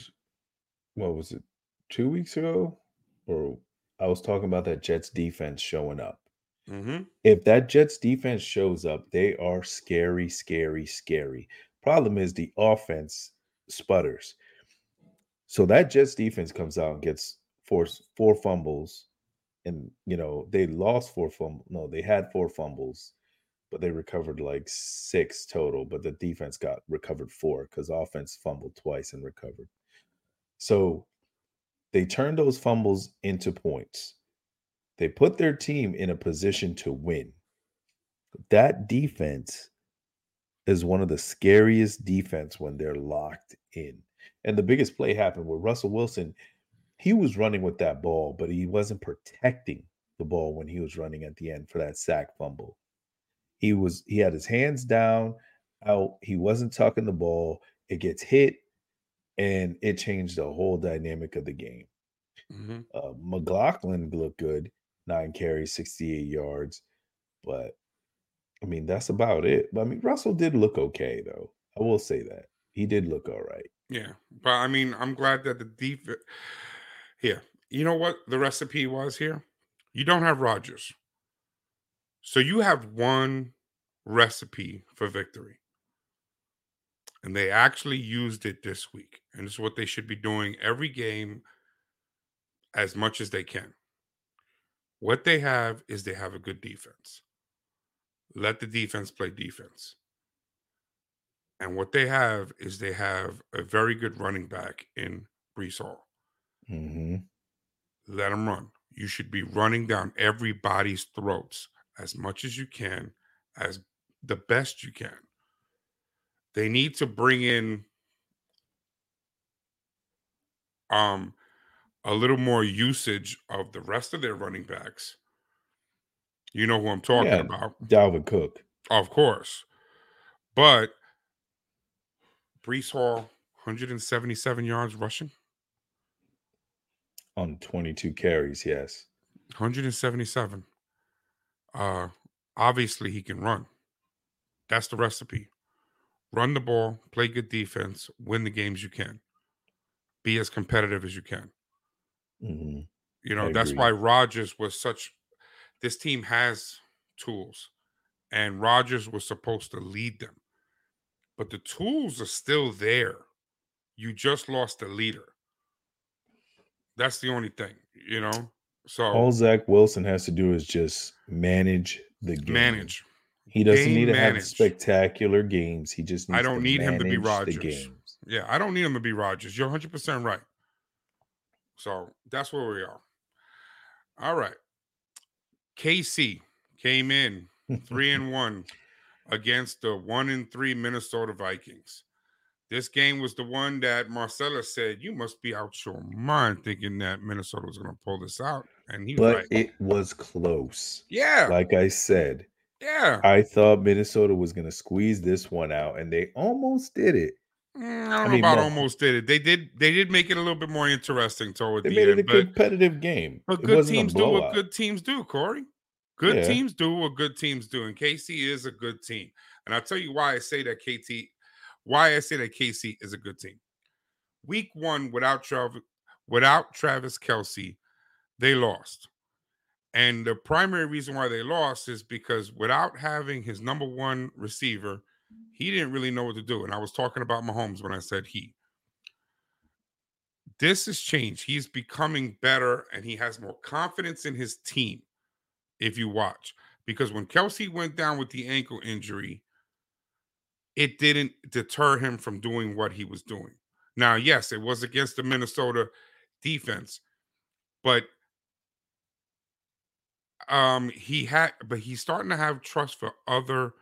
what was it, two weeks ago? Or I was talking about that Jets defense showing up. Mm-hmm. If that Jets defense shows up, they are scary, scary, scary. Problem is the offense sputters. So that Jets defense comes out and gets four four fumbles, and you know they lost four fumbles. No, they had four fumbles, but they recovered like six total. But the defense got recovered four because offense fumbled twice and recovered. So they turned those fumbles into points. They put their team in a position to win. That defense is one of the scariest defense when they're locked in. And the biggest play happened where Russell Wilson. He was running with that ball, but he wasn't protecting the ball when he was running at the end for that sack fumble. He was he had his hands down out. He wasn't tucking the ball. It gets hit, and it changed the whole dynamic of the game. Mm-hmm. Uh, McLaughlin looked good, nine carries, 68 yards. But I mean, that's about it. But I mean, Russell did look okay, though. I will say that. He did look all right. Yeah, but I mean, I'm glad that the defense. Here, you know what the recipe was here? You don't have Rodgers, so you have one recipe for victory, and they actually used it this week, and it's what they should be doing every game, as much as they can. What they have is they have a good defense. Let the defense play defense. And what they have is they have a very good running back in Breece Hall. Hmm Let them run. You should be running down everybody's throats as much as you can, as the best you can. They need to bring in um a little more usage of the rest of their running backs. You know who I'm talking Yeah. about. Dalvin Cook Of course. But Breece Hall, 177 yards rushing, on 22 carries. Yes. 177. Uh obviously he can run. That's the recipe. Run the ball, play good defense, win the games you can. Be as competitive as you can. hmm You know, I that's agree. why Rodgers was such this team has tools and Rodgers was supposed to lead them. But the tools are still there. You just lost the leader. That's the only thing, you know. So All Zach Wilson has to do is just manage the game. manage. He doesn't Game need to have spectacular games. He just needs I don't need him to be manage Rodgers. Yeah, I don't need him to be Rodgers. You're 100% right. So that's where we are. All right. KC came in three and one against the one and three Minnesota Vikings. This game was the one that Marcella said, You must be out your mind thinking that Minnesota was going to pull this out. And he was but right. it was close. yeah. Like I said, yeah. I thought Minnesota was going to squeeze this one out, and they almost did it. Mm, I don't I know mean, about no. almost did it. They did they did make it a little bit more interesting toward They the made end. it a but competitive game. But good teams do what good teams do, Kory. Good Yeah. teams do what good teams do, and KC is a good team. And I'll tell you why I say that KT, why I say that KC is a good team. Week one without Travis, without Travis Kelce, they lost. And the primary reason why they lost is because without having his number one receiver, he didn't really know what to do. And I was talking about Mahomes when I said he. This has changed. He's becoming better and he has more confidence in his team. If you watch, because when Kelce went down with the ankle injury, it didn't deter him from doing what he was doing. Now, yes, it was against the Minnesota defense, but um he had but he's starting to have trust for other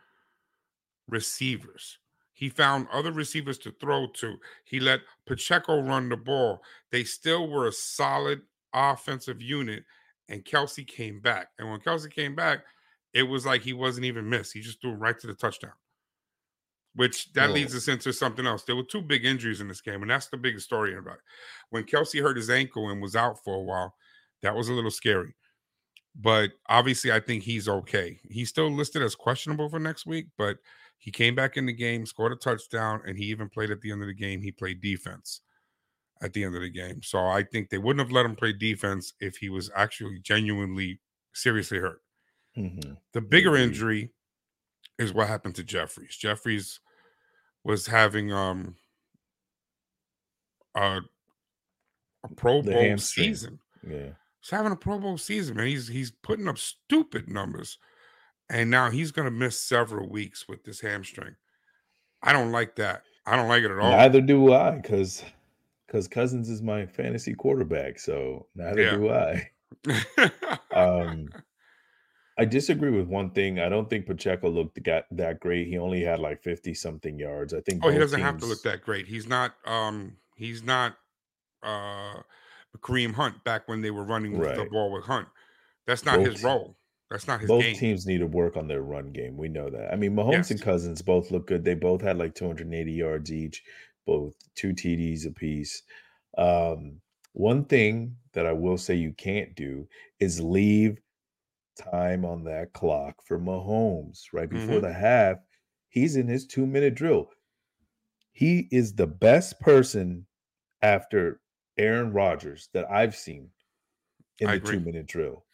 receivers. He found other receivers to throw to. He let Pacheco run the ball. They still were a solid offensive unit, and Kelce came back. And when Kelce came back, it was like he wasn't even missed. He just threw right to the touchdown. Which that leads us into something else. There were two big injuries in this game, and that's the biggest story about it. When Kelce hurt his ankle and was out for a while, that was a little scary. but obviously I think he's okay. He's still listed as questionable for next week, but he came back in the game, scored a touchdown, and he even played at the end of the game. He played defense at the end of the game. So I think they wouldn't have let him play defense if he was actually genuinely seriously hurt. Mm-hmm. The bigger injury is what happened to Jeffries. Jeffries was having um a, a Pro The Bowl hamstring. season. Yeah. He's having a Pro Bowl season, man. He's he's putting up stupid numbers, and now he's going to miss several weeks with this hamstring. I don't like that. I don't like it at all. Neither do I, because because Cousins is my fantasy quarterback. So neither Yeah. do I. Um, I disagree with one thing. I don't think Pacheco looked that, that great. He only had like 50 something yards. I think oh, he doesn't have to look that great. He's not. Um, he's not. Uh, Kareem Hunt back when they were running with the ball with Hunt. That's not Both his role. That's not his game. both game. teams need to work on their run game. We know that. I mean, Mahomes Yes. and Cousins both look good. They both had like 280 yards each, both two TDs apiece. Um, one thing that I will say you can't do is leave time on that clock for Mahomes right before Mhm. the half. He's in his two minute drill. He is the best person after Aaron Rodgers that I've seen in I the agree. two minute drill.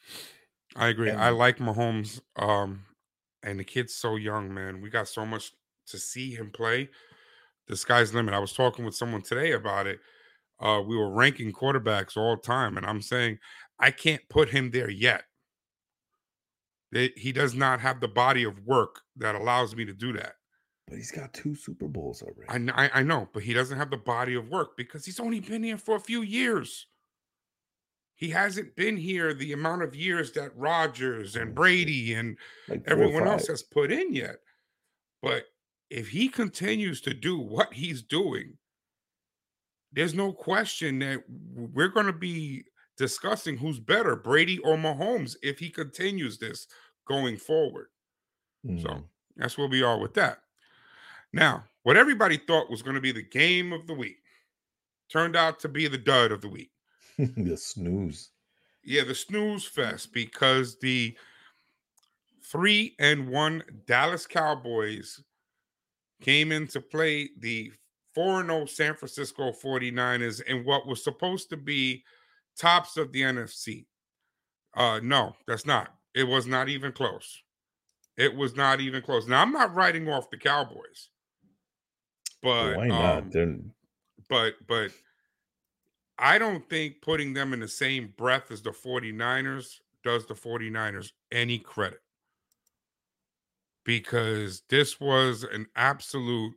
I agree. I like Mahomes. Um, and the kid's so young, man. We got so much to see him play. The sky's limit. I was talking with someone today about it. Uh, we were ranking quarterbacks all time, and I'm saying I can't put him there yet. They- he does not have the body of work that allows me to do that. But he's got two Super Bowls already. I, I I know, but he doesn't have the body of work because he's only been here for a few years. He hasn't been here the amount of years that Rodgers and Mm, Brady and like everyone else has put in yet. But if he continues to do what he's doing, there's no question that we're going to be discussing who's better, Brady or Mahomes, if he continues this going forward. Mm. So that's where we are with that. Now, what everybody thought was going to be the game of the week turned out to be the dud of the week. the snooze. Yeah, the snooze fest because the three and one Dallas Cowboys came in to play the 4 0 San Francisco 49ers in what was supposed to be tops of the NFC. Uh no, that's not. It was not even close. It was not even close. Now I'm not writing off the Cowboys. But Why not? um, They're but but I don't think putting them in the same breath as the 49ers does the 49ers any credit. Because this was an absolute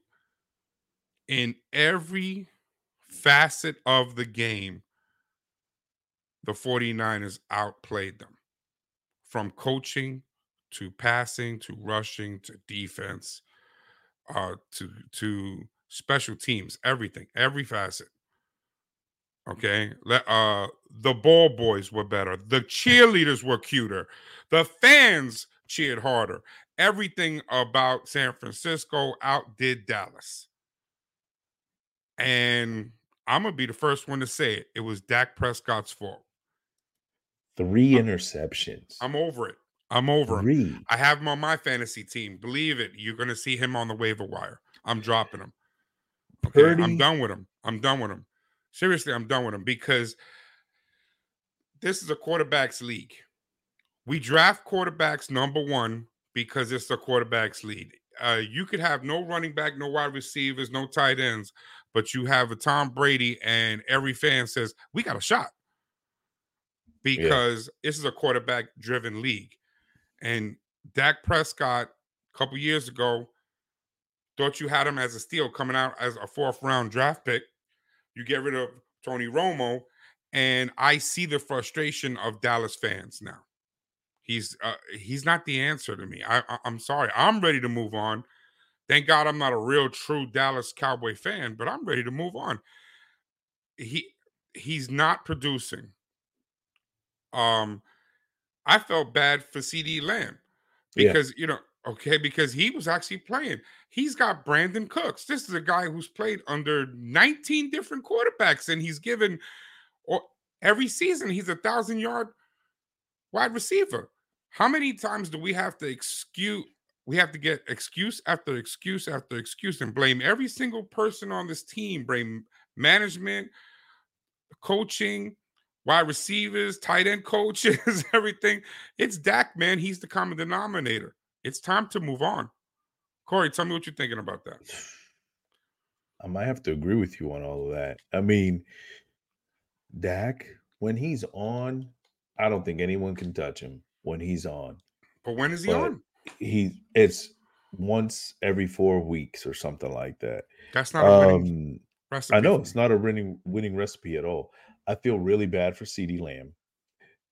in every facet of the game the 49ers outplayed them. From coaching to passing to rushing to defense uh to to special teams, everything, every facet. Okay. Let uh the ball boys were better. The cheerleaders were cuter. The fans cheered harder. Everything about San Francisco outdid Dallas. And I'm gonna be the first one to say it. It was Dak Prescott's fault. Three interceptions. I'm over it. I'm over him. Three. I have him on my fantasy team. Believe it. You're going to see him on the waiver wire. I'm dropping him. Okay, I'm done with him. I'm done with him. Seriously, I'm done with him because this is a quarterbacks league. We draft quarterbacks number one because it's the quarterbacks league. Uh, you could have no running back, no wide receivers, no tight ends, but you have a Tom Brady, and every fan says we got a shot because this is a quarterback driven league. And Dak Prescott, a couple years ago, thought you had him as a steal coming out as a fourth round draft pick. You get rid of Tony Romo, and I see the frustration of Dallas fans now. He's uh, he's not the answer to me. I, I I'm sorry. I'm ready to move on. Thank God I'm not a real true Dallas Cowboy fan, but I'm ready to move on. He he's not producing. Um, I felt bad for CeeDee Lamb Yeah. because you know, okay, because he was actually playing. He's got Brandin Cooks. This is a guy who's played under 19 different quarterbacks, and he's given or every season he's a thousand yard wide receiver. How many times do we have to excuse? We have to get excuse after excuse after excuse and blame every single person on this team, blame management, coaching, wide receivers, tight end coaches, everything. It's Dak, man. He's the common denominator. It's time to move on. Kory, tell me what you're thinking about that. I might have to agree with you on all of that. I mean, Dak, when he's on, I don't think anyone can touch him when he's on. But when is he But on? He it's once every four weeks or something like that. That's not a winning Um, recipe. I know it's not a winning winning recipe at all. I feel really bad for CeeDee Lamb.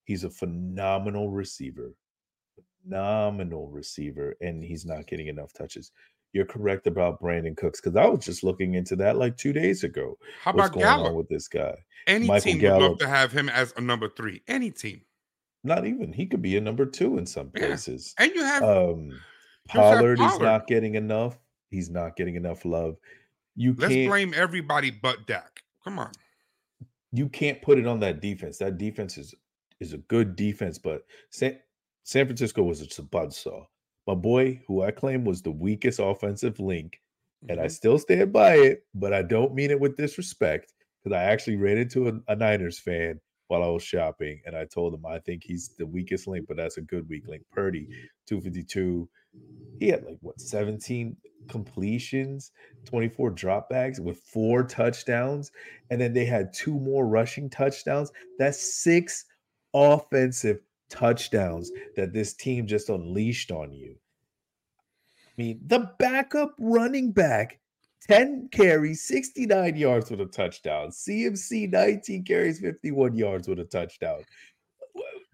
He's a phenomenal receiver, phenomenal receiver, and he's not getting enough touches. You're correct about Brandin Cooks because I was just looking into that like two days ago. How What's about going on Gallup? with this guy? Any Michael team would love to have him as a number three. Any team. Not even he could be a number two in some Yeah. places. And you have Um, Pollard is not getting enough. He's not getting enough love. You let's can't blame everybody but Dak. Come on. You can't put it on that defense. That defense is is a good defense, but San, San Francisco was just a buzzsaw. My boy, who I claim was the weakest offensive link, and I Mhm. still stand by it, but I don't mean it with disrespect because I actually ran into a, a Niners fan while I was shopping, and I told him I think he's the weakest link, but that's a good weak link. Purdy, 252. He had like what 17 completions, 24 dropbacks with four touchdowns, and then they had two more rushing touchdowns. That's six offensive touchdowns that this team just unleashed on you. I mean, the backup running back, 10 carries, 69 yards with a touchdown. CMC, 19 carries, 51 yards with a touchdown.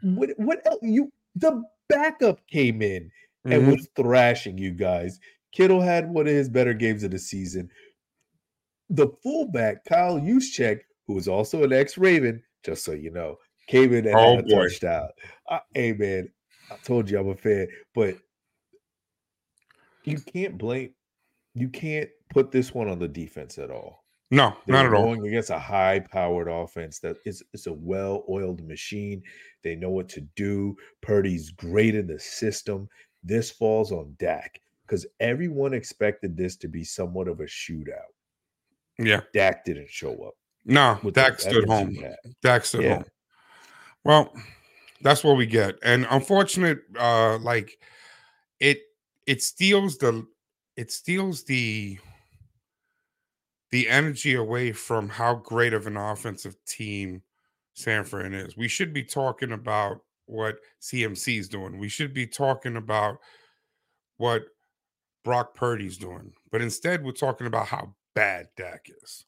What, what else? You the backup came in and Mhm. was thrashing you guys. Kittle had one of his better games of the season. The fullback, Kyle Juszczyk, who is also an ex-Raven, just so you know, came in and Oh, had a boy. touchdown. Uh, hey man, I told you I'm a fan, but you can't blame, you can't put this one on the defense at all. No, They not at all. going against a high-powered offense that is it's a well-oiled machine. They know what to do. Purdy's great in the system. This falls on Dak because everyone expected this to be somewhat of a shootout. Yeah. Dak didn't show up. No, Dak stood home. Dak stood Yeah. home. Well, that's what we get. And unfortunate, uh, like it it steals the it steals the the energy away from how great of an offensive team San Fran is. We should be talking about what CMC is doing. We should be talking about what Brock Purdy's doing. But instead, we're talking about how bad Dak is.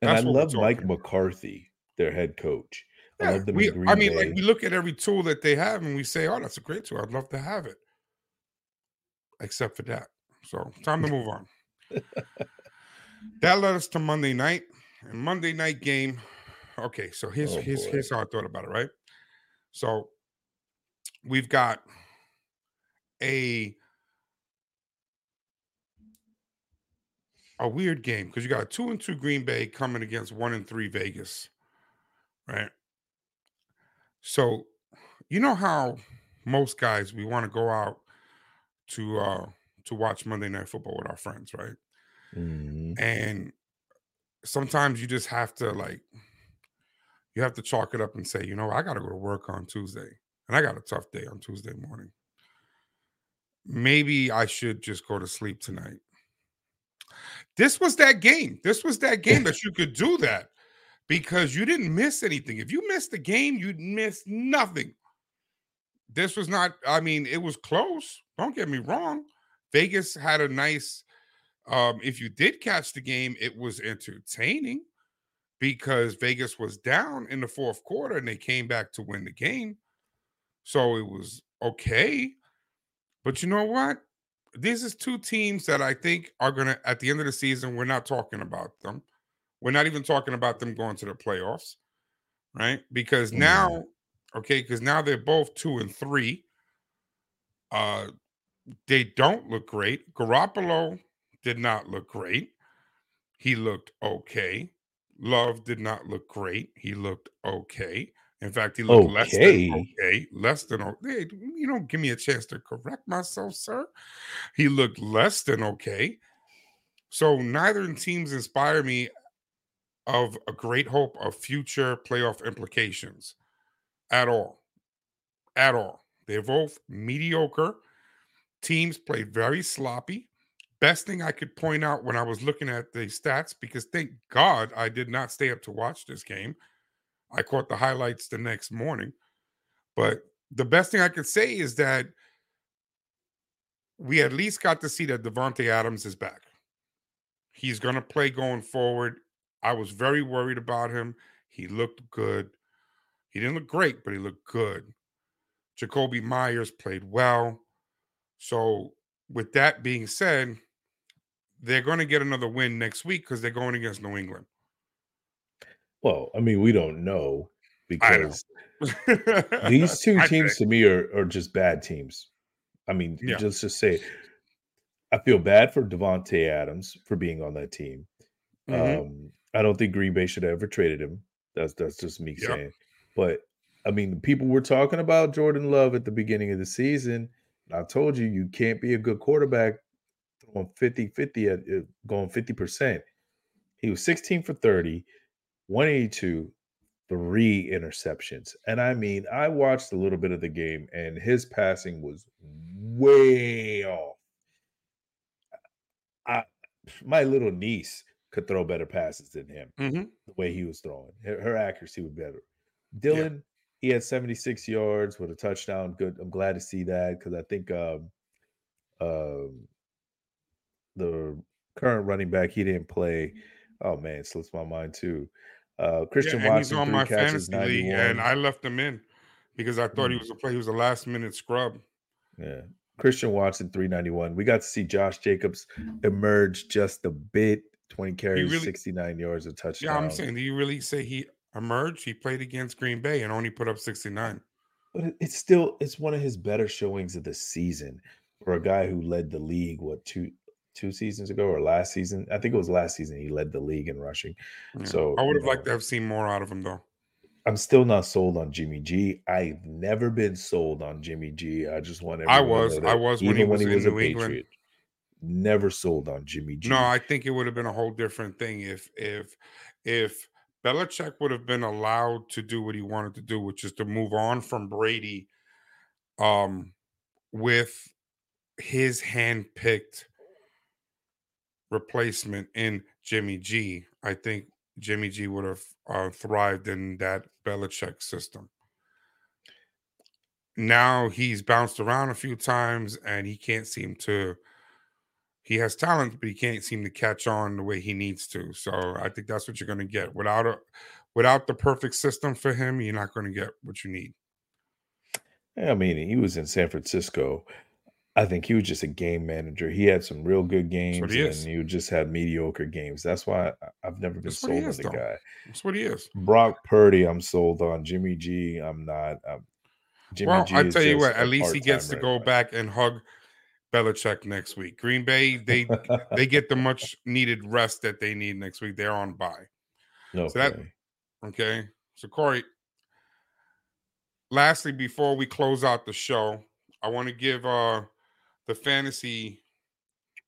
And I love Mike. McCarthy, their head coach. I love them we, I mean, Bay. like we look at every tool that they have and we say, "Oh, that's a great tool. I'd love to have it," except for that. So, time to move on. that led us to Monday night. And Monday night game. Okay, so here's Oh, here's boy. here's how I thought about it. Right. So we've got a a weird game because you got a two and two Green Bay coming against one and three Vegas, right? So, you know how most guys we want to go out to uh to watch Monday Night Football with our friends, right? Mhm. And sometimes you just have to like you have to chalk it up and say, you know, I got to go to work on Tuesday, and I got a tough day on Tuesday morning. Maybe I should just go to sleep tonight. This was that game. This was that game that you could do that because you didn't miss anything. If you missed the game, you'd miss nothing. This was not, I mean, it was close. Don't get me wrong. Vegas had a nice, um, if you did catch the game, it was entertaining because Vegas was down in the fourth quarter and they came back to win the game. So it was okay. But you know what? This is two teams that I think are going to, at the end of the season, we're not talking about them. We're not even talking about them going to the playoffs, right? Because Mhm. now, okay, because now they're both two and three. Uh, they don't look great. Garoppolo did not look great. He looked okay. Love did not look great. He looked okay. In fact, he looked less than Okay. okay. Less than okay. You don't give me a chance to correct myself, sir. He looked less than okay. So neither teams inspire me of a great hope of future playoff implications at all. At all. They're both mediocre. Teams played very sloppy. Best thing I could point out when I was looking at the stats, because thank God I did not stay up to watch this game. I caught the highlights the next morning. But the best thing I could say is that we at least got to see that Davante Adams is back. He's going to play going forward. I was very worried about him. He looked good. He didn't look great, but he looked good. Jakobi Meyers played well. So, with that being said, they're going to get another win next week because they're going against New England. Well, I mean, we don't know I know. because these two teams to me are, are just bad teams. I mean, Yeah. just to say, I feel bad for Davante Adams for being on that team. Mhm. Um, I don't think Green Bay should have ever traded him. That's that's just me Yep. saying. But I mean, the people were talking about Jordan Love at the beginning of the season. and I told you you can't be a good quarterback throwing 50-50 at uh, going 50%. He was 16 for 30, 182, three interceptions. And I mean, I watched a little bit of the game and his passing was way off. I my little niece could throw better passes than him Mhm. the way he was throwing. Her, her accuracy was better. Dillon, he had 76 yards with a touchdown. Good. I'm glad to see that because I think um, um, the current running back he didn't play. Oh man, slips my mind too. Uh, Christian yeah, Watson, on three my catches, fantasy league, 91. and I left him in because I thought he Mm. was a play. He was a last minute scrub. Yeah. Christian Watson, 391. We got to see Josh Jacobs emerge just a bit. 20 carries, really- 69 yards, a touchdown. Yeah, I'm saying, do you really say he emerged? He played against Green Bay and only put up 69. but it's still it's one of his better showings of the season for a guy who led the league what two two seasons ago or last season i think it was last season he led the league in rushing Yeah. So, I would you have liked to have seen more out of him, though. i'm still not sold on jimmy g i've never been sold on jimmy g i just want I everyone to was. know I that was when he was in New England. never sold on jimmy g No, I think it would have been a whole different thing if if if Belichick would have been allowed to do what he wanted to do, which is to move on from Brady, um, with his hand-picked replacement in Jimmy G. I think Jimmy G would have uh, thrived in that Belichick system. Now he's bounced around a few times and he can't seem to he has talent, but he can't seem to catch on the way he needs to. So I think that's what you're going to get without a without the perfect system for him. You're not going to get what you need. i mean he was in san francisco i think he was just a game manager he had some real good games he and is. he just had mediocre games that's why I, i've never been That's what he sold on the though. guy That's what he is. Brock Purdy, I'm sold on. Jimmy G, I'm not. Um, Jimmy well, G I tell you what, at least he gets to go running back and hug Belichick next week. Green Bay, they they get the much needed rest that they need next week. They're on bye. no, so that- Okay. So Kory, lastly, before we close out the show, I want to give uh the fantasy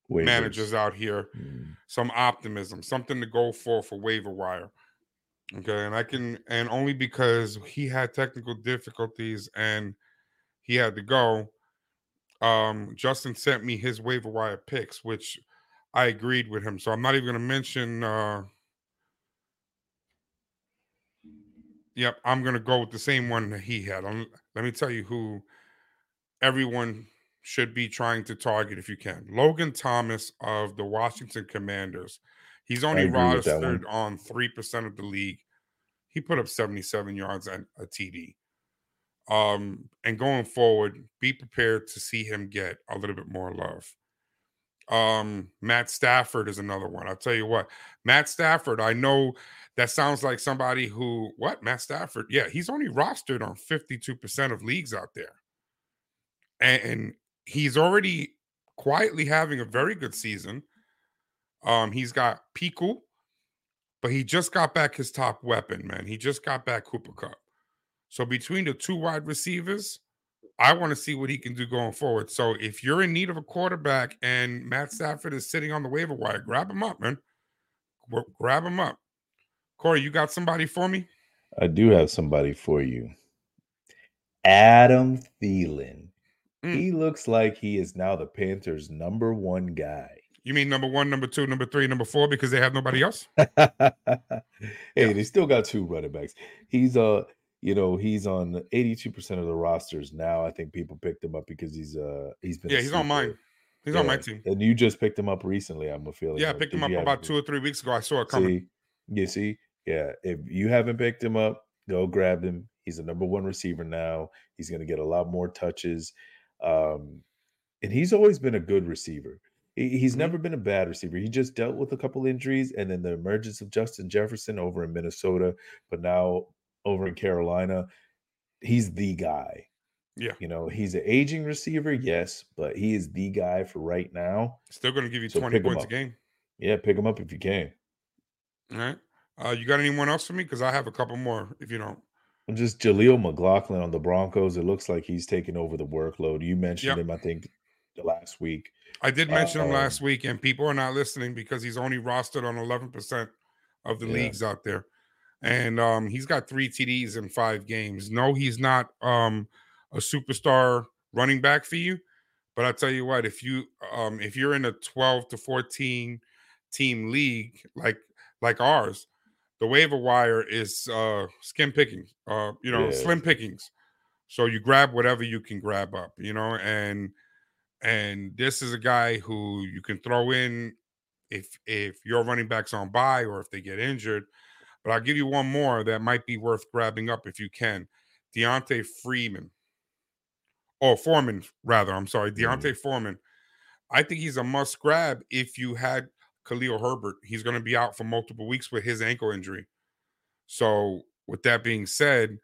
managers out here Mm, some optimism, something to go for for waiver wire. Okay, and I can, and only because he had technical difficulties and he had to go. Um, Justin sent me his waiver wire picks, which I agreed with him. So I'm not even going to mention. Uh, yep, I'm going to go with the same one that he had. Um, let me tell you who everyone should be trying to target if you can. Logan Thomas of the Washington Commanders. He's only agree with that one. rostered on 3% of the league. He put up 77 yards and a TD. Um, and going forward, be prepared to see him get a little bit more love. Um, Matt Stafford is another one. I'll tell you what, Matt Stafford, I know that sounds like somebody who, what, Matt Stafford? Yeah, he's only rostered on 52% of leagues out there. And, and he's already quietly having a very good season. Um, he's got Puka, but he just got back his top weapon, man. He just got back Cooper Kupp. So between the two wide receivers, I want to see what he can do going forward. So if you're in need of a quarterback and Matt Stafford is sitting on the waiver wire, grab him up, man. Grab him up. Corey, you got somebody for me? I do have somebody for you. Adam Thielen. Mm. He looks like he is now the Panthers' number one guy. You mean number one, number two, number three, number four because they have nobody else? hey, yeah. they still got two running backs. He's uh you know, he's on 82% of the rosters now. I think people picked him up because he's uh he's been Yeah, he's on mine. He's yeah. on my team. And you just picked him up recently, I'm a feeling. Yeah, I picked him up about two or three weeks ago. I saw it coming. See, you see, yeah. If you haven't picked him up, go grab him. He's a number one receiver now. He's gonna get a lot more touches. Um, and he's always been a good receiver. He's mm-hmm. never been a bad receiver. He just dealt with a couple injuries and then the emergence of Justin Jefferson over in Minnesota, but now over in Carolina, he's the guy. Yeah. You know, he's an aging receiver, yes, but he is the guy for right now. Still going to give you so 20 points a game. Yeah, pick him up if you can. All right. Uh, you got anyone else for me? Because I have a couple more if you don't. Just Jaleel McLaughlin on the Broncos. It looks like he's taking over the workload. You mentioned yep. him, I think, the last week. I did mention uh, him last week, and people are not listening because he's only rostered on 11% of the yeah. leagues out there and um, he's got three TDs in five games. No, he's not um, a superstar running back for you, but I tell you what, if you um, if you're in a 12 to 14 team league like like ours, the waiver wire is uh, skim picking, uh, you know, yeah. slim pickings. So you grab whatever you can grab up, you know, and and this is a guy who you can throw in if if your running back's on bye or if they get injured but I'll give you one more that might be worth grabbing up if you can. D'Onta Freeman. Oh, Foreman, rather. I'm sorry. D'Onta mm. Foreman. I think he's a must grab if you had Khalil Herbert. He's going to be out for multiple weeks with his ankle injury. So, with that being said,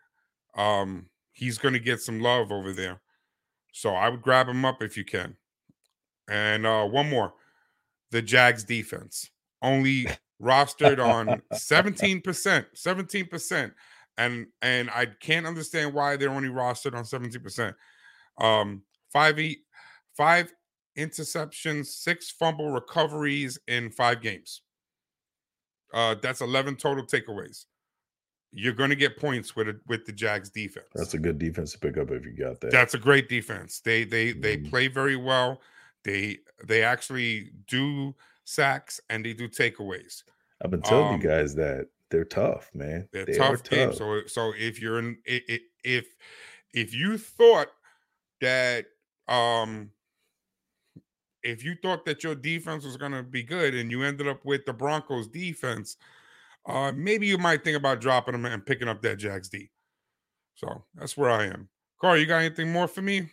um, he's going to get some love over there. So, I would grab him up if you can. And uh, one more the Jags defense. Only rostered on 17%, 17%. And and I can't understand why they're only rostered on 17%. Um, five eight, five interceptions, six fumble recoveries in five games. Uh, that's 11 total takeaways. You're going to get points with it with the Jags defense. That's a good defense to pick up if you got that. That's a great defense. They they they mm. play very well. They they actually do sacks and they do takeaways. I've been telling um, you guys that they're tough, man. They're they tough teams. So so if you're in if if you thought that um if you thought that your defense was going to be good and you ended up with the Broncos defense, uh maybe you might think about dropping them and picking up that Jags D. So that's where I am. Kory, you got anything more for me?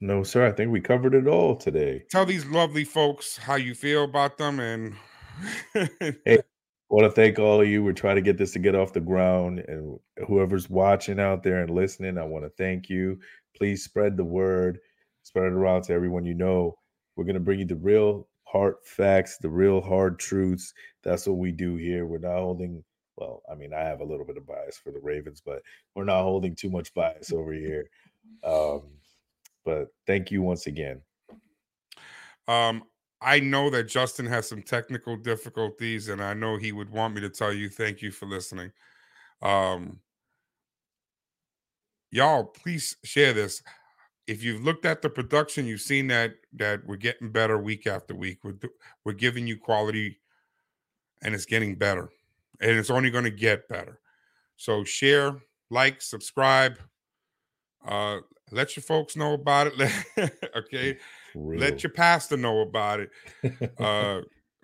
No, sir. I think we covered it all today. Tell these lovely folks how you feel about them and hey, I want to thank all of you. We're trying to get this to get off the ground. And whoever's watching out there and listening, I want to thank you. Please spread the word, spread it around to everyone you know. We're going to bring you the real hard facts, the real hard truths. That's what we do here. We're not holding, well, I mean, I have a little bit of bias for the Ravens, but we're not holding too much bias over here. Um, but thank you once again. Um, I know that Justin has some technical difficulties, and I know he would want me to tell you thank you for listening. Um, y'all, please share this. If you've looked at the production, you've seen that that we're getting better week after week. We're we're giving you quality, and it's getting better, and it's only going to get better. So share, like, subscribe. Uh, let your folks know about it. okay. Let your pastor know about it. Uh,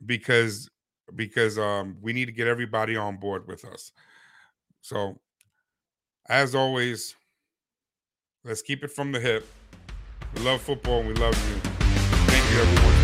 because because um we need to get everybody on board with us. So as always, let's keep it from the hip. We love football and we love you. Thank you everyone.